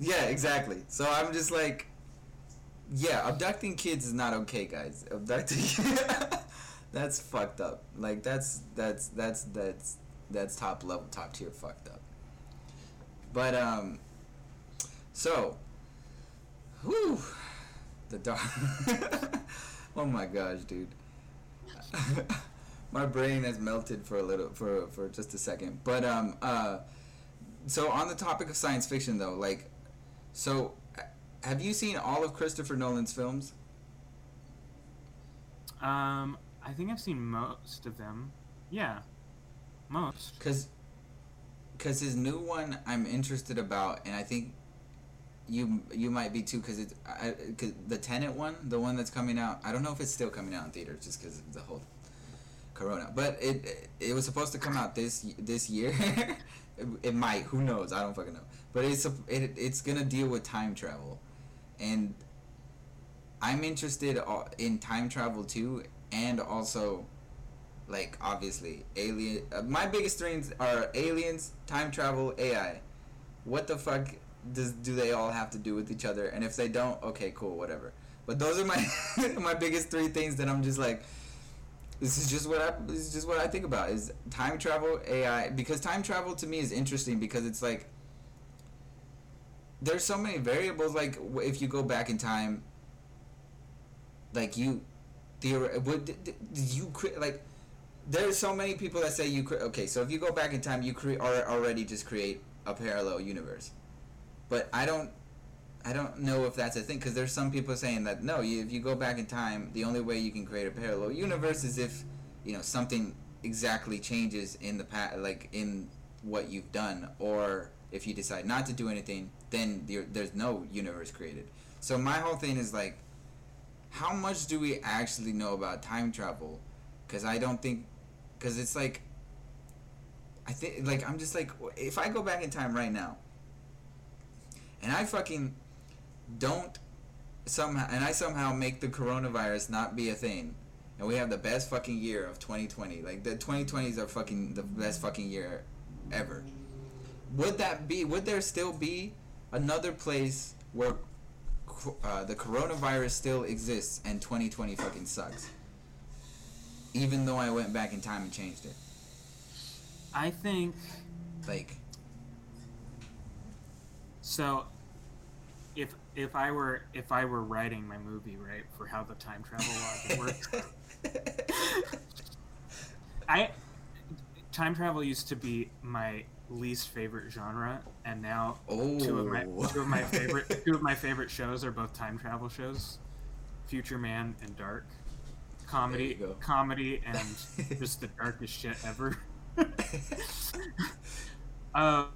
Yeah, exactly. So I'm just like yeah, abducting kids is not okay, guys. Abducting that's fucked up. Like that's that's that's that's that's top level, top tier fucked up. But um, so, whew, the dark. oh my gosh, dude. my brain has melted for a little for for just a second. But um uh, so on the topic of science fiction though, like, so have you seen all of Christopher Nolan's films? Um, I think I've seen most of them. Yeah, most. Cause, cause his new one I'm interested about, and I think you you might be too, cause it's I, cause the Tenet one, the one that's coming out. I don't know if it's still coming out in theaters, just cause of the whole Corona. But it it was supposed to come out this this year. it, it might. Who knows? I don't fucking know. But it's a, it, it's gonna deal with time travel, and I'm interested in time travel too, and also, like obviously alien. Uh, my biggest dreams are aliens, time travel, AI. What the fuck does do they all have to do with each other? And if they don't, okay, cool, whatever. But those are my my biggest three things that I'm just like. This is just what I this is just what I think about is time travel, AI because time travel to me is interesting because it's like there's so many variables like if you go back in time like you theor- would did, you create like there's so many people that say you cre- okay so if you go back in time you create or already just create a parallel universe but i don't i don't know if that's a thing because there's some people saying that no you, if you go back in time the only way you can create a parallel universe is if you know something exactly changes in the past like in what you've done or if you decide not to do anything then there's no universe created so my whole thing is like how much do we actually know about time travel? Because I don't think, because it's like, I think like I'm just like if I go back in time right now, and I fucking don't somehow and I somehow make the coronavirus not be a thing, and we have the best fucking year of 2020. Like the 2020s are fucking the best fucking year ever. Would that be? Would there still be another place where uh, the coronavirus still exists and 2020 fucking sucks. Even though I went back in time and changed it. I think Like, so. If if I were if I were writing my movie right for how the time travel logic works, I time travel used to be my least favorite genre, and now oh. two of my two of my favorite two of my favorite shows are both time travel shows, Future Man and Dark, comedy There you go. comedy and just the darkest shit ever. um,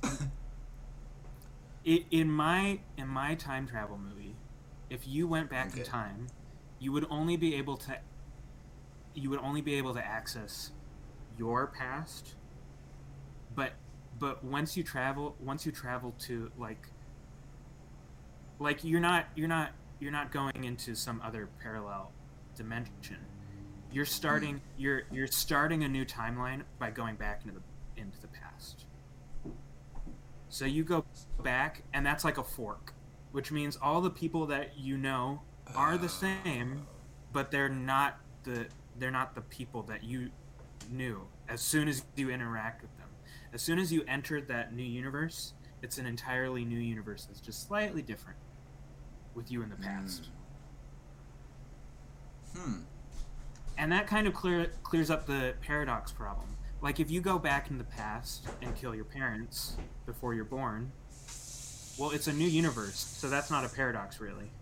i- in my in my time travel movie, if you went back Okay. in time, you would only be able to you would only be able to access your past but but once you travel once you travel to like like you're not you're not you're not going into some other parallel dimension you're hmm. starting you're you're starting a new timeline by going back into the so you go back and that's like a fork which means all the people that you know are the same but they're not the they're not the people that you knew as soon as you interact with them. As soon as you enter that new universe it's an entirely new universe that's just slightly different with you in the past. Hmm. and that kind of clear, clears up the paradox problem like if you go back in the past and kill your parents before you're born well it's a new universe so that's not a paradox really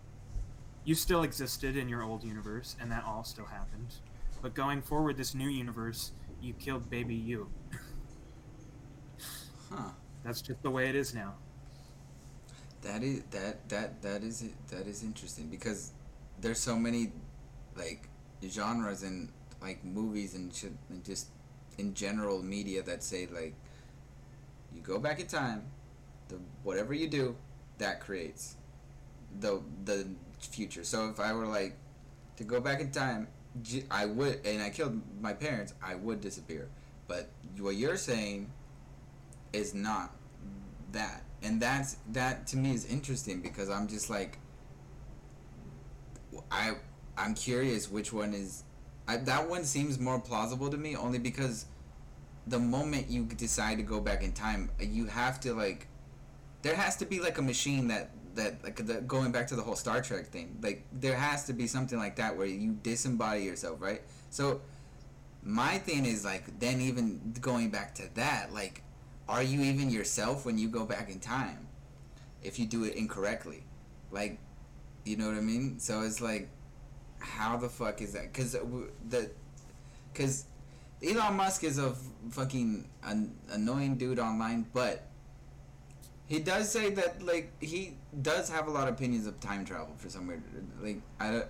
you still existed in your old universe and that all still happened but going forward this new universe you killed baby you Huh. that's just the way it is now That is that that that is it. That is interesting because there's so many like genres and like movies and shit and just in general media that say like you go back in time, the whatever you do, that creates the the future. So if I were like to go back in time, I would and I killed my parents, I would disappear. But what you're saying is not that and that's that to me is interesting because i'm just like i i'm curious which one is I, that one seems more plausible to me only because the moment you decide to go back in time, you have to like there has to be like a machine that that like the, going back to the whole Star Trek thing. Like there has to be something like that where you disembody yourself, right? So my thing is like then even going back to that, like are you even yourself when you go back in time? If you do it incorrectly. Like you know what I mean? So it's like how the fuck is that? Cuz uh, the cuz Elon Musk is a fucking an, annoying dude online, but he does say that like he does have a lot of opinions of time travel for some weird like I,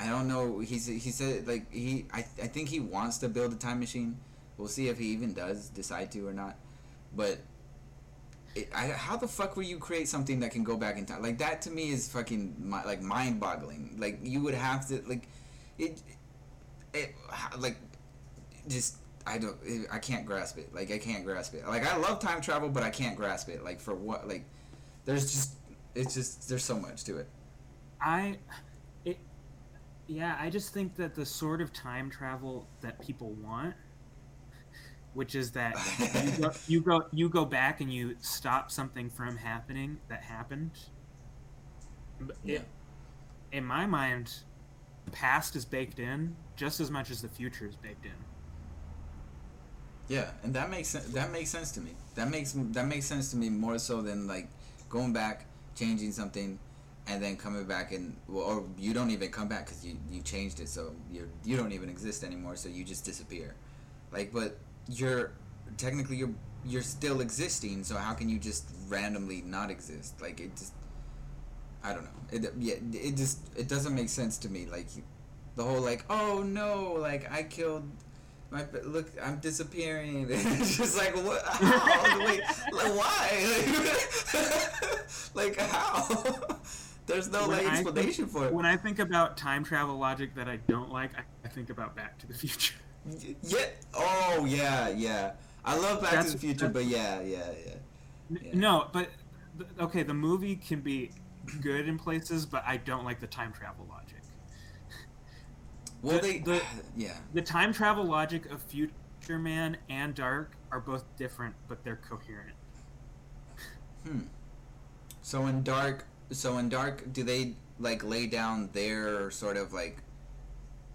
I don't know. He's he said like he I I think he wants to build a time machine. We'll see if he even does decide to or not. But it, I, how the fuck will you create something that can go back in time? Like that to me is fucking mi- like mind boggling. Like you would have to like it, it like just I don't I can't grasp it. Like I can't grasp it. Like I love time travel, but I can't grasp it. Like for what? Like there's just it's just there's so much to it. I it yeah, I just think that the sort of time travel that people want which is that you go, you go you go back and you stop something from happening that happened. Yeah. It, in my mind, the past is baked in just as much as the future is baked in. Yeah, and that makes that makes sense to me. That makes that makes sense to me more so than like going back, changing something, and then coming back and well, or you don't even come back because you you changed it, so you you don't even exist anymore, so you just disappear. Like, but you're technically you're you're still existing, so how can you just randomly not exist? Like it just I don't know. It yeah, it just it doesn't make sense to me. Like the whole like oh no, like I killed my look I'm disappearing. it's just like what? How? Wait, like why? Like, like how? There's no When like explanation think- for it. When I think about time travel logic that I don't like, I, I think about Back to the Future. Yeah. Oh yeah, yeah. I love Back That's- to the Future, but yeah, yeah, yeah. Yeah. No, but okay, the movie can be good in places, but I don't like the time travel logic. Well, The- they, the- yeah. The time travel logic of Future Man and Dark are both different, but they're coherent. Hmm. So in Dark, so in Dark, do they like lay down their sort of like,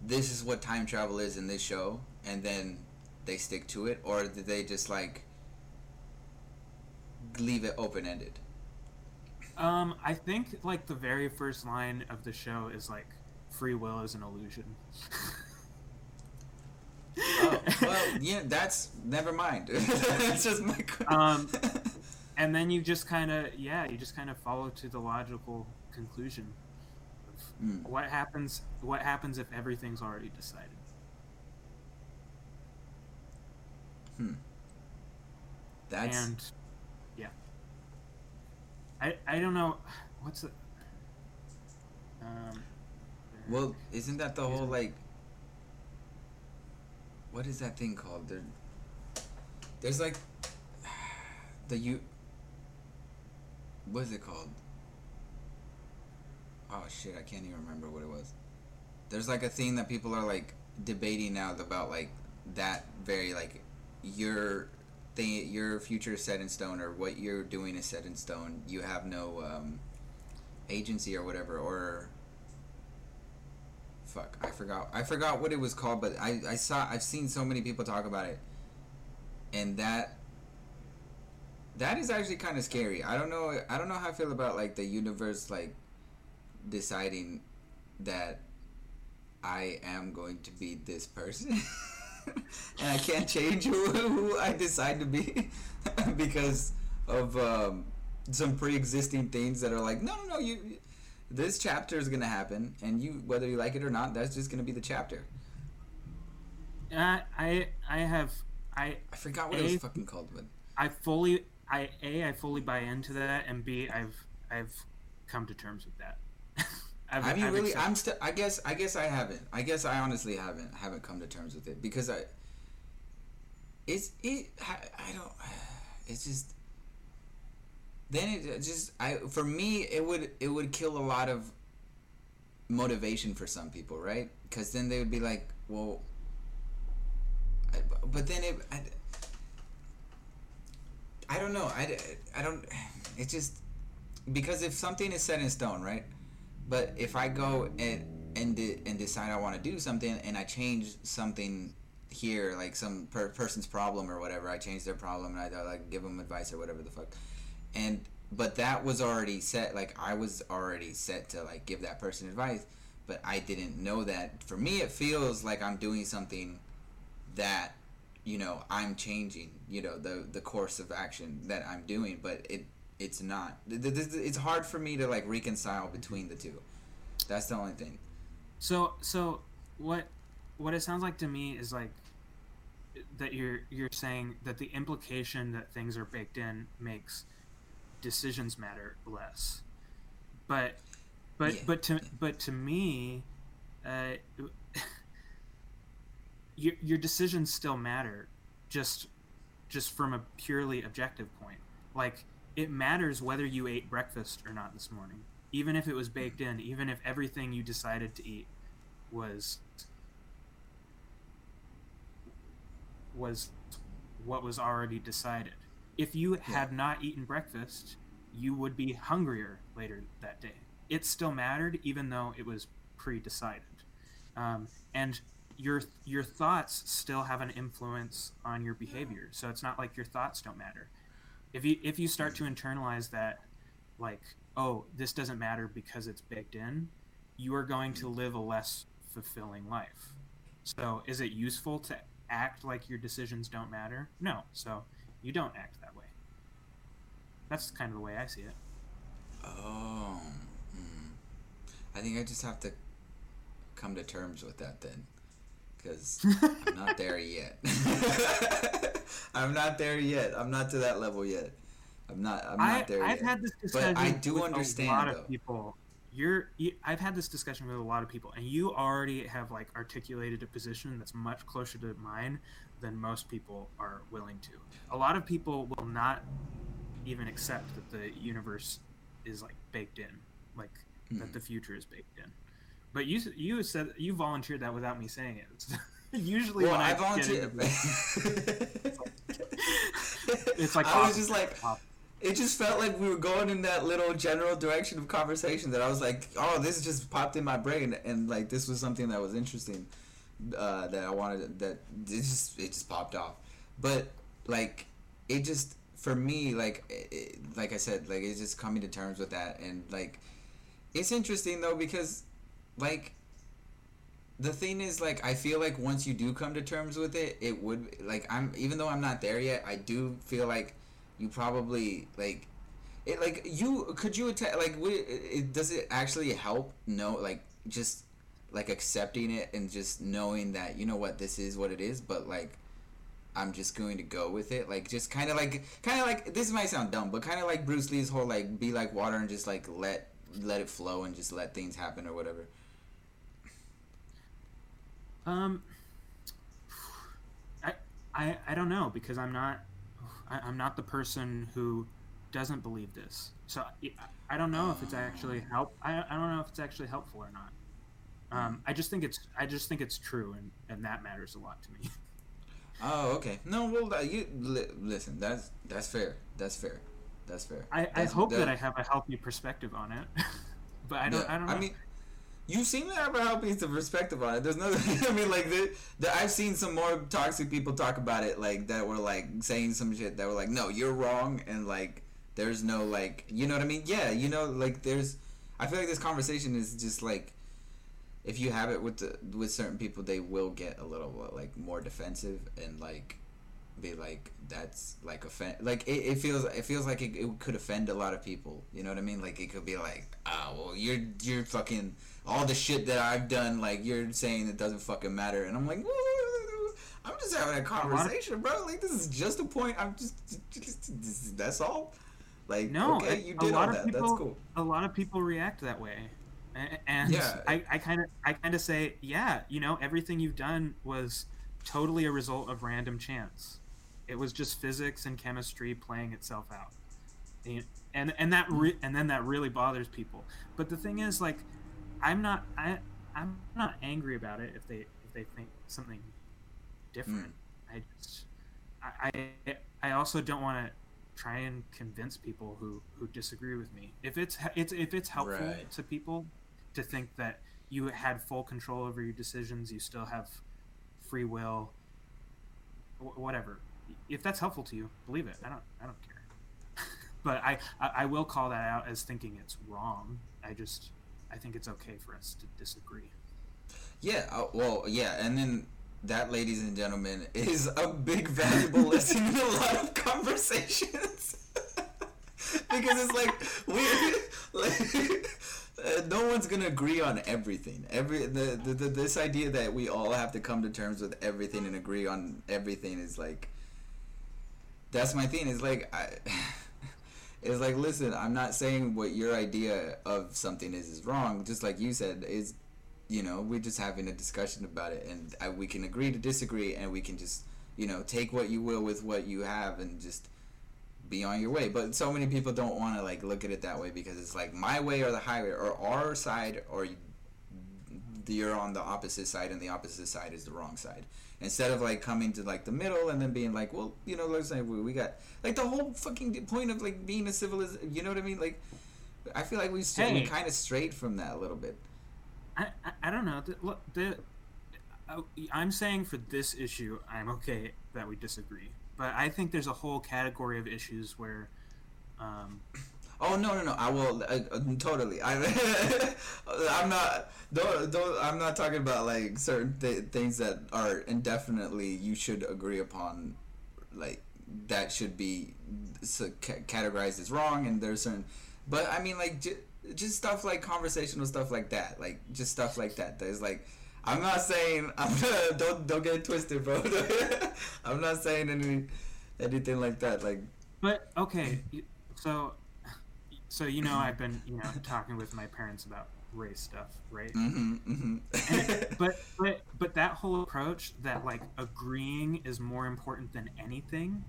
this is what time travel is in this show, and then they stick to it, or do they just like leave it open ended? Um, I think like the very first line of the show is like, "Free will is an illusion." Oh, well, yeah, that's never mind. it's just my. Um, and then you just kind of yeah, you just kind of follow to the logical conclusion. Mm. What happens? What happens if everything's already decided? Hmm. That's and yeah i i don't know what's the um well, isn't that the whole like? What is that thing called? There, there's like the you. What is it called? Oh shit! I can't even remember what it was. There's like a thing that people are like debating now about like that very like your thing your future is set in stone or what you're doing is set in stone. You have no um, agency or whatever or fuck. I forgot i forgot what it was called but i i saw i've seen so many people talk about it. And that that is actually kind of scary. I don't know i don't know how i feel about like the universe like deciding that i am going to be this person. And i can't change who, who i decide to be because of um, some pre-existing things that are like no no no you this chapter is gonna happen, and you whether you like it or not, that's just gonna be the chapter. I I I have I I forgot what it was fucking called, but I fully I a I fully buy into that, and b I've I've come to terms with that. I've, have you I've really? accepted- I'm still. I guess. I guess I haven't. I guess I honestly haven't. Haven't come to terms with it because I. It's it. I, I don't. It's just. Then it just. I for me it would it would kill a lot of motivation for some people, right? Because then they would be like, well, I, but then it, I, I don't know. I, I don't. It just because if something is set in stone, right? But if I go and and de- and decide I want to do something and I change something here, like some per- person's problem or whatever, I change their problem and I like give them advice or whatever the fuck, and but that was already set. Like I was already set to like give that person advice, but I didn't know that. For me, it feels like I'm doing something that you know I'm changing. You know the the course of action that I'm doing, but it it's not. It's hard for me to like reconcile between the two. That's the only thing. So so what what it sounds like to me is like that you're you're saying that the implication that things are baked in makes decisions matter less. But but Yeah. but to but to me uh your your decisions still matter just just from a purely objective point. Like it matters whether you ate breakfast or not this morning. Even if it was baked in, even if everything you decided to eat was was what was already decided. If you had not eaten breakfast, you would be hungrier later that day. It still mattered, even though it was pre-decided. Um, and your your thoughts still have an influence on your behavior. So it's not like your thoughts don't matter. If you if you start to internalize that, like, oh, this doesn't matter because it's baked in, you are going to live a less fulfilling life. So is it useful to act like your decisions don't matter? No. So you don't act that. That's kind of the way I see it. Oh, mm. I think I just have to come to terms with that then, because I'm not there yet. I'm not there yet. I'm not to that level yet. I'm not. I'm not I, there I've yet. had this discussion I do with understand, a lot though. of people. You're, you, I've had this discussion with a lot of people, and you already have like articulated a position that's much closer to mine than most people are willing to. A lot of people will not even accept that the universe is like baked in, like Hmm. that the future is baked in. But you, you said you volunteered that without me saying it. Usually well, when I, I get volunteered. into- it's like I was just like, pop- it just felt like we were going in that little general direction of conversation that I was like, oh, this just popped in my brain, and like this was something that was interesting, uh, that I wanted that it just it just popped off, but like it just for me like it, like I said like it's just coming to terms with that. And like it's interesting though because like the thing is like i feel like once you do come to terms with it it would like i'm even though i'm not there yet i do feel like you probably like it like you could you atta- like it, it does it actually help no like just like accepting it and just knowing that you know what this is what it is but like i'm just going to go with it like just kind of like kind of like this might sound dumb but kind of like bruce lee's whole like be like water and just like let let it flow and just let things happen or whatever Um, I, I, I don't know because I'm not, I, I'm not the person who doesn't believe this. So I, I don't know if it's actually help. I, I don't know if it's actually helpful or not. Um, I just think it's, I just think it's true, and, and that matters a lot to me. Oh, okay. No, well, you li- listen. That's that's fair. That's fair. That's fair. I, I hope that I have a healthy perspective on it, but I don't, yeah, I don't know. I mean, you seem to have a healthy perspective on it. There's no. I mean, like the, the I've seen some more toxic people talk about it, like that were like saying some shit that were like, no, you're wrong, and like there's no like, you know what I mean? Yeah, you know, like there's. I feel like this conversation is just like. If you have it with the, with certain people, they will get a little like more defensive and like be like that's like offend like it, it feels it feels like it, it could offend a lot of people. You know what i mean? Like it could be like oh well you're you're fucking all the shit that i've done like you're saying it doesn't fucking matter. And i'm like i'm just having a conversation bro. Like this is just a point. I'm just, just, that's all. Like No, okay a- you a did all lot of that. People, that's cool. A lot of people react that way, A- and Yeah. I, I kind of, I kind of say, yeah, you know, everything you've done was totally a result of random chance. It was just physics and chemistry playing itself out, and and, and that, re- and then that really bothers people. But the thing is, like, I'm not, I, I'm not angry about it if they, if they think something different. Mm. I just, I, I, I also don't want to try and convince people who who disagree with me. If it's it's if it's helpful Right. to people to think that you had full control over your decisions, you still have free will, wh- whatever. If that's helpful to you, believe it. I don't I don't care. but I, I I will call that out as thinking it's wrong. I just I think it's okay for us to disagree. Yeah, uh, well, yeah, and then that, ladies and gentlemen, is a big valuable lesson in a lot of conversations. because it's like we like uh, no one's gonna agree on everything. Every the, the, the this idea that we all have to come to terms with everything and agree on everything is like that's my thing. Is like I. It's like, listen, I'm not saying what your idea of something is is wrong. Just like you said, is you know we're just having a discussion about it and I, we can agree to disagree and we can just you know take what you will with what you have and just be on your way but so many people don't want to like look at it that way because it's like my way or the highway or our side or you- you're on the opposite side and the opposite side is the wrong side instead of like coming to like the middle and then being like well you know let's say we we got like the whole fucking point of like being a civilization you know what i mean like i feel like we, st- we Hey. kind of strayed from that a little bit I, I, I don't know. The, look, the, uh, I'm saying for this issue, I'm okay that we disagree. But I think there's a whole category of issues where, um, Oh no no no! I will uh, uh, totally. I I'm not don't, don't I'm not talking about like certain th- things that are indefinitely you should agree upon, like that should be ca- categorized as wrong, and there's certain. But I mean like j- just stuff like conversational stuff like that, like just stuff like that. There's like. I'm not saying I'm not, don't don't get it twisted, bro. I'm not saying any anything like that. Like but okay, so, so you know, I've been you know talking with my parents about race stuff, right? hmm hmm And- but but but that whole approach that like agreeing is more important than anything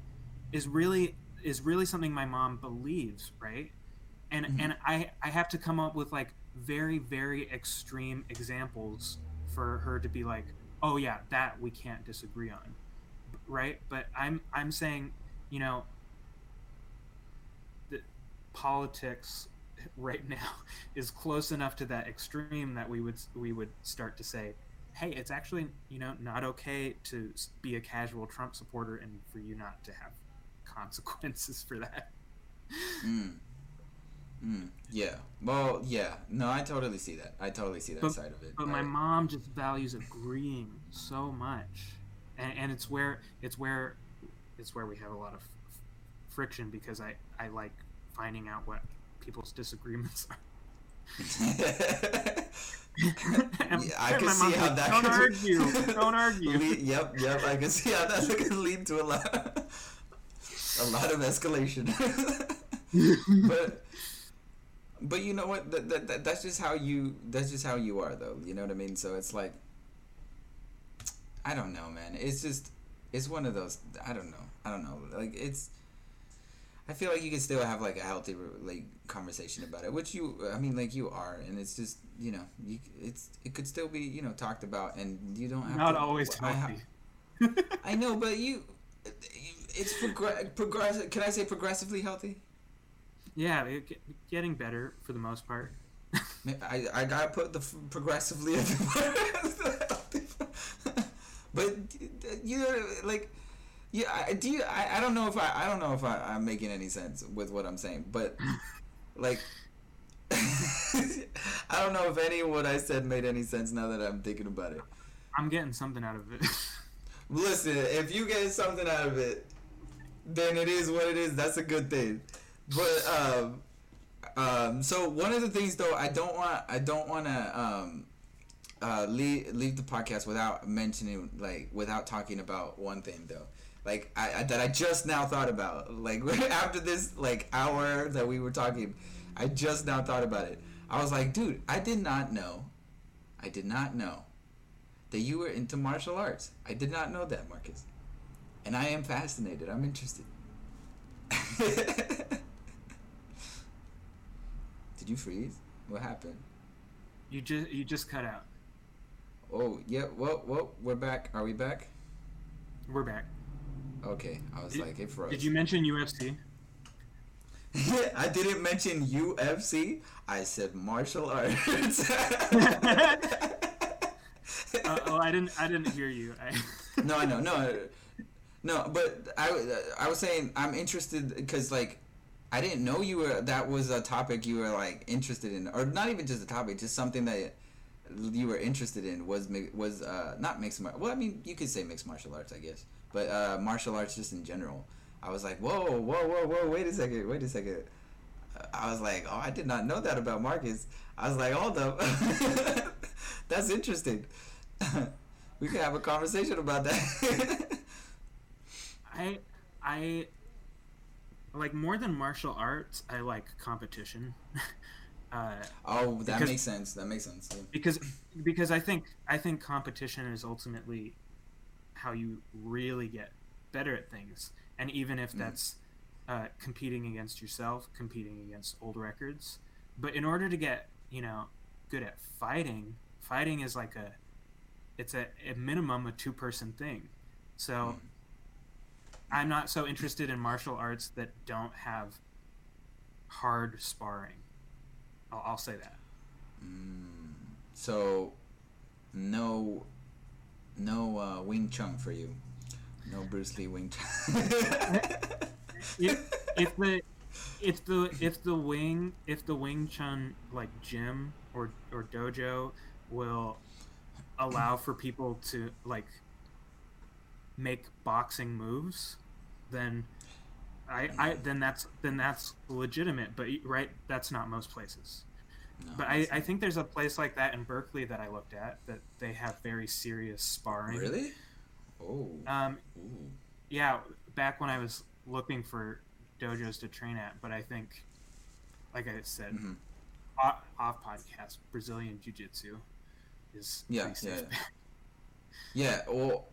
is really is really something my mom believes right and Mhm. and i i have to come up with like very very extreme examples for her to be like oh yeah that we can't disagree on right but i'm i'm saying you know that politics right now is close enough to that extreme that we would we would start to say hey it's actually you know not okay to be a casual trump supporter and for you not to have consequences for that Mm. Mm. Yeah. Well, yeah. No, I totally see that. I totally see that But- side of it. but my I- mom just values agreeing so much and, and it's where it's where it's where we have a lot of f- friction because i i like finding out what people's disagreements are And- Yeah, I can see how like, that don't could- argue don't argue Le- yep, yep. I can see how that could lead to a lot, a lot of escalation. but, but you know what? That, that, that that's just how you. That's just how you are, though. You know what I mean? So it's like, I don't know, man. It's just, it's one of those. I don't know. I don't know. Like it's. I feel like you can still have like a healthy like conversation about it, which you, I mean, like you are, and it's just you know, you, it's it could still be you know talked about, and you don't have not to, always I ha- I know, but you, it's progr- progressive. Can I say progressively healthy? Yeah getting better for the most part. I, I gotta put the f- progressively but you know like yeah I, do you I, I don't know if I I don't know if I, I'm making any sense with what I'm saying but like I don't know if any of what I said made any sense now that I'm thinking about it. I'm getting something out of it. Listen if you get something out of it then it is what it is. That's a good thing but um um so one of the things though i don't want i don't want to um uh leave leave the podcast without mentioning like without talking about one thing though. Like I, I that i just now thought about. Like after this like hour that we were talking i just now thought about it. I was like dude i did not know i did not know that you were into martial arts. I did not know that marcus. And i am fascinated. I'm interested Did you freeze? What happened? you just you just cut out Oh, yeah. Whoa, whoa. We're back. Are we back? We're back. Okay. I was Did- like, it froze. Did you mention UFC? I didn't mention UFC. I said martial arts. Uh, oh, I didn't. I didn't hear you. I, no, I know, no, no. But I, I was saying I'm interested because like I didn't know you were that was a topic you were like interested in, or not even just a topic, just something that you were interested in was was uh, not mixed martial. Well, I mean, you could say mixed martial arts, I guess, but uh, martial arts just in general. I was like, whoa, whoa, whoa, whoa! Wait a second, wait a second. I was like, oh, I did not know that about Marcus. I was like, hold up, that's interesting. we could have a conversation about that. I, I like more than martial arts. I like competition. uh, oh, that Because- makes sense. That makes sense. Yeah. because because I think I think competition is ultimately how you really get better at things, and even if Mhm. that's uh, competing against yourself, competing against old records, but in order to get you know good at fighting, fighting is like a it's a, a minimum a two person thing, so. Mm. I'm not so interested in martial arts that don't have hard sparring. I'll, I'll say that. Mm, so, no, no uh, Wing Chun for you. No Bruce Lee Wing Chun. if, if the if the if the wing if the Wing Chun like gym or or dojo will allow for people to like make boxing moves, then I, I then that's then that's legitimate. But right, that's not most places. No, But I, I think there's a place like that in Berkeley that I looked at that they have very serious sparring. really. Oh. Um, Ooh. yeah, back when I was looking for dojos to train at, but I think, like I said, Mhm. off, off podcast, Brazilian Jiu Jitsu is Yeah, pretty yeah, Yeah. Well,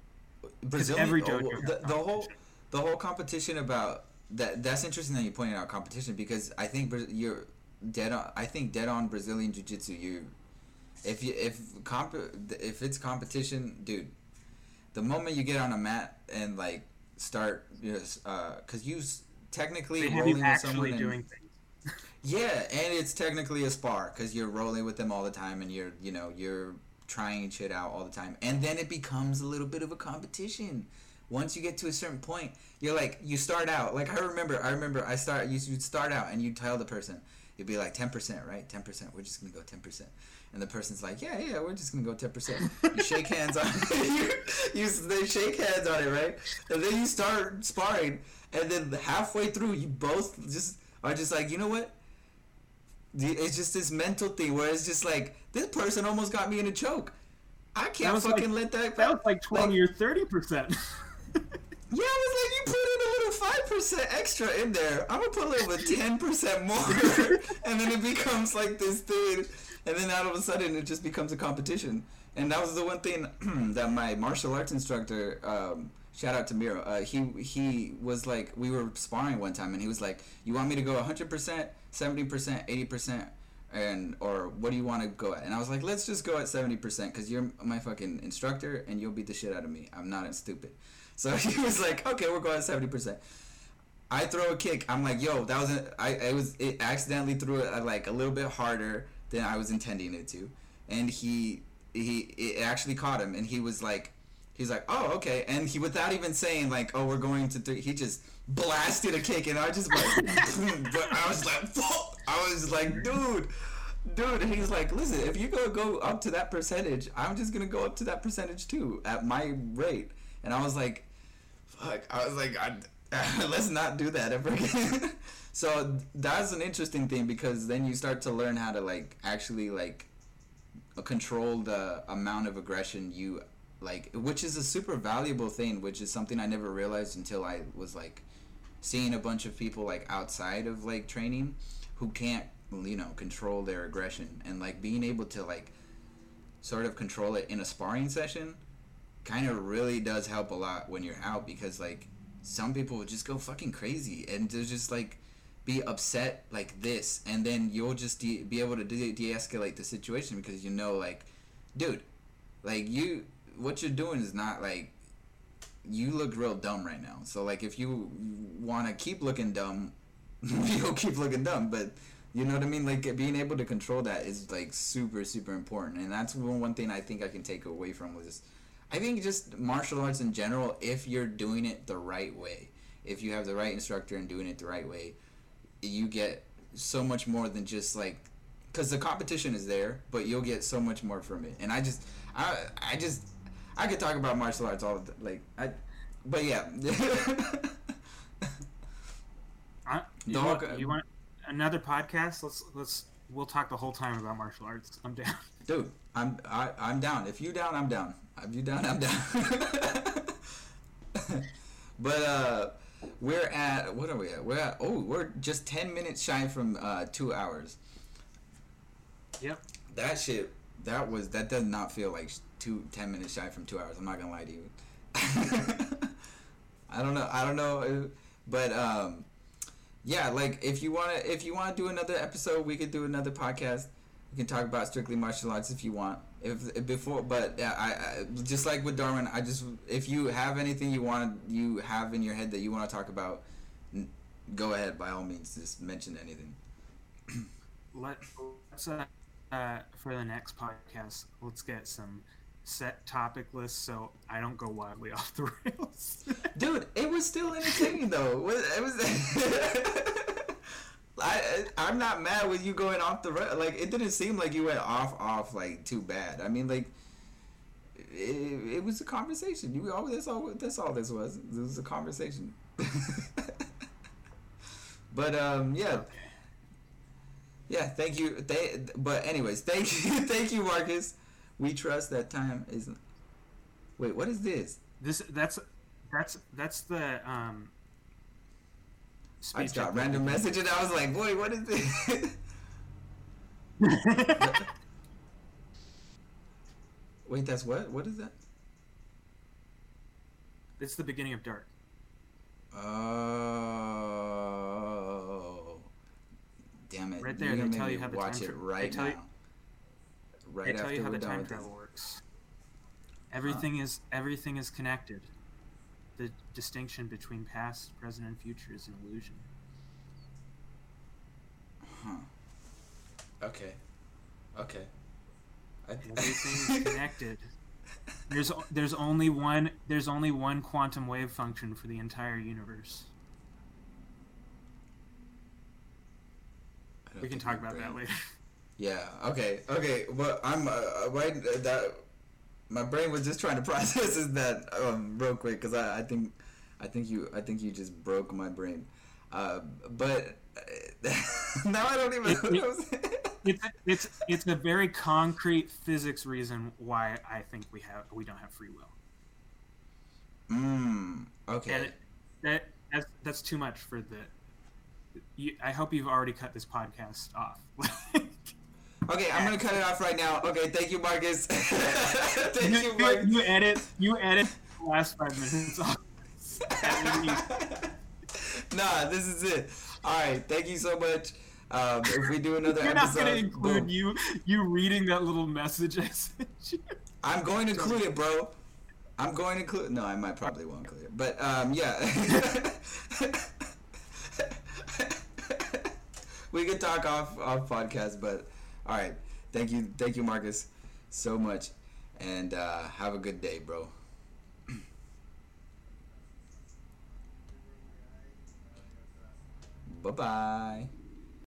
Brazilian. every oh, dojo the, the whole competition. the whole competition about that. That's interesting that you pointed out competition because I think you're dead on. I think dead on Brazilian Jiu Jitsu. You, if you if comp if it's competition, dude, the moment you get on a mat and like start, you know, uh, cause you s- technically They have rolling you with someone actually and- doing things. yeah, and it's technically a spar because you're rolling with them all the time, and you're you know you're trying shit out all the time, and then it becomes a little bit of a competition. Once you get to a certain point, you're like you start out like I remember. I remember I start. You would start out and you tell the person you'd be like ten percent, right? Ten percent. We're just gonna go ten percent, and the person's like, yeah, yeah, we're just gonna go ten percent. You shake hands on it. you, you they shake hands on it, right? And then you start sparring, and then halfway through, you both just are just like, you know what? It's just this mental thing where it's just like this person almost got me in a choke. I can't fucking like- let that. That was like twenty Like- or thirty percent. Yeah, I was like, you put in a little five percent extra in there. I'm gonna put a little bit ten percent more, and then it becomes like this thing, and then all of a sudden it just becomes a competition. And that was the one thing that my martial arts instructor, um, shout out to Miro, uh, he he was like, we were sparring one time, and he was like, you want me to go hundred percent, seventy percent, eighty percent, and or what do you want to go at? And I was like, let's just go at seventy percent because you're my fucking instructor, and you'll beat the shit out of me. I'm not stupid. So he was like, okay, we're going at seventy percent. I throw a kick. I'm like, yo, that was a, I. It was it accidentally threw it uh, like a little bit harder than I was intending it to, and he he it actually caught him, and he was like, he's like, oh okay, and he without even saying like, oh we're going to three, he just blasted a kick, and I just but I was like. I was like, dude. Dude, and he's like, listen, if you go go up to that percentage, I'm just gonna go up to that percentage too at my rate. And I was like, fuck. I was like, I, let's not do that ever again. so that's an interesting thing because then you start to learn how to like actually like control the amount of aggression you like, which is a super valuable thing. Which is something I never realized until I was like seeing a bunch of people like outside of like training who can't you know control their aggression and like being able to like sort of control it in a sparring session kind of really does help a lot when you're out because like some people just go fucking crazy and they're just like be upset like this and then you'll just de- be able to de- de-escalate the situation because you know like dude like you what you're doing is not like you look real dumb right now. So like if you want to keep looking dumb, you'll keep looking dumb. But you know what I mean? Like being able to control that is like super super important, and that's one one thing I think I can take away from was. I think just martial arts in general, if you're doing it the right way, if you have the right instructor and doing it the right way, you get so much more than just like because the competition is there, but you'll get so much more from it. And I just, I, I just, I could talk about martial arts all the like I, but yeah. Uh, you, Dog, want, uh, you want another podcast? Let's let's we'll talk the whole time about martial arts. I'm down. Dude, I'm I, I'm down. If you down, I'm down. If you down, I'm down. but uh, we're at what are we at? We're at oh, we're just ten minutes shy from uh, two hours. Yep. That shit, that was that does not feel like two ten minutes shy from two hours. I'm not gonna lie to you. I don't know. I don't know, uh, but um, yeah. Like if you wanna if you wanna do another episode, we could do another podcast. We can talk about strictly martial arts if you want. If, if before, but I, I just like with Darwin. I just if you have anything you want you have in your head that you want to talk about, go ahead by all means. Just mention anything. Let, let's uh, uh, for the next podcast, let's get some set topic list so I don't go wildly off the rails. Dude, it was still entertaining though. It was. I I'm not mad with you going off the road. Like it didn't seem like you went off off like too bad. I mean like. It, it was a conversation. You always that's all that's all this was. It was a conversation. but um yeah. okay. Yeah, thank you. They, but anyways, thank you, thank you, Marcus. We trust that time is. Wait, what is this? This that's that's that's the um. I just got random message and I was like, boy, what is this? Wait, that's what? What is that? it's the beginning of dark. Oh, damn it! Right there, You're they tell you how the watch time it right now. you- right they tell you how the time travel works. Everything is everything is connected. The distinction between past, present, and future is an illusion. Huh. Okay. Okay. I, Everything is connected. There's there's only one there's only one quantum wave function for the entire universe. We can talk about that later. Yeah. Okay. Okay. Well, I'm uh, uh, right. uh, That my brain was just trying to process is that um, real quick because I, I think I think you I think you just broke my brain. Uh, but uh, now I don't even know what I was It's it's it's a very concrete physics reason why I think we have we don't have free will. Mm. Okay. And it, that that's, that's too much for the. You, I hope you've already cut this podcast off. Okay, I'm gonna cut it off right now. Okay, thank you, Marcus. thank you, you, Marcus. you edit you edit the last five minutes off. nah, this is it. All right, thank you so much. Um, if we do another You're not gonna include boom. you you reading that little message I sent you. I'm going to include it, bro. I'm going to include. No, I might probably won't include it, but um, yeah. we could talk off off podcast, but all right. Thank you, thank you, Marcus, so much, and uh, have a good day, bro. bye bye.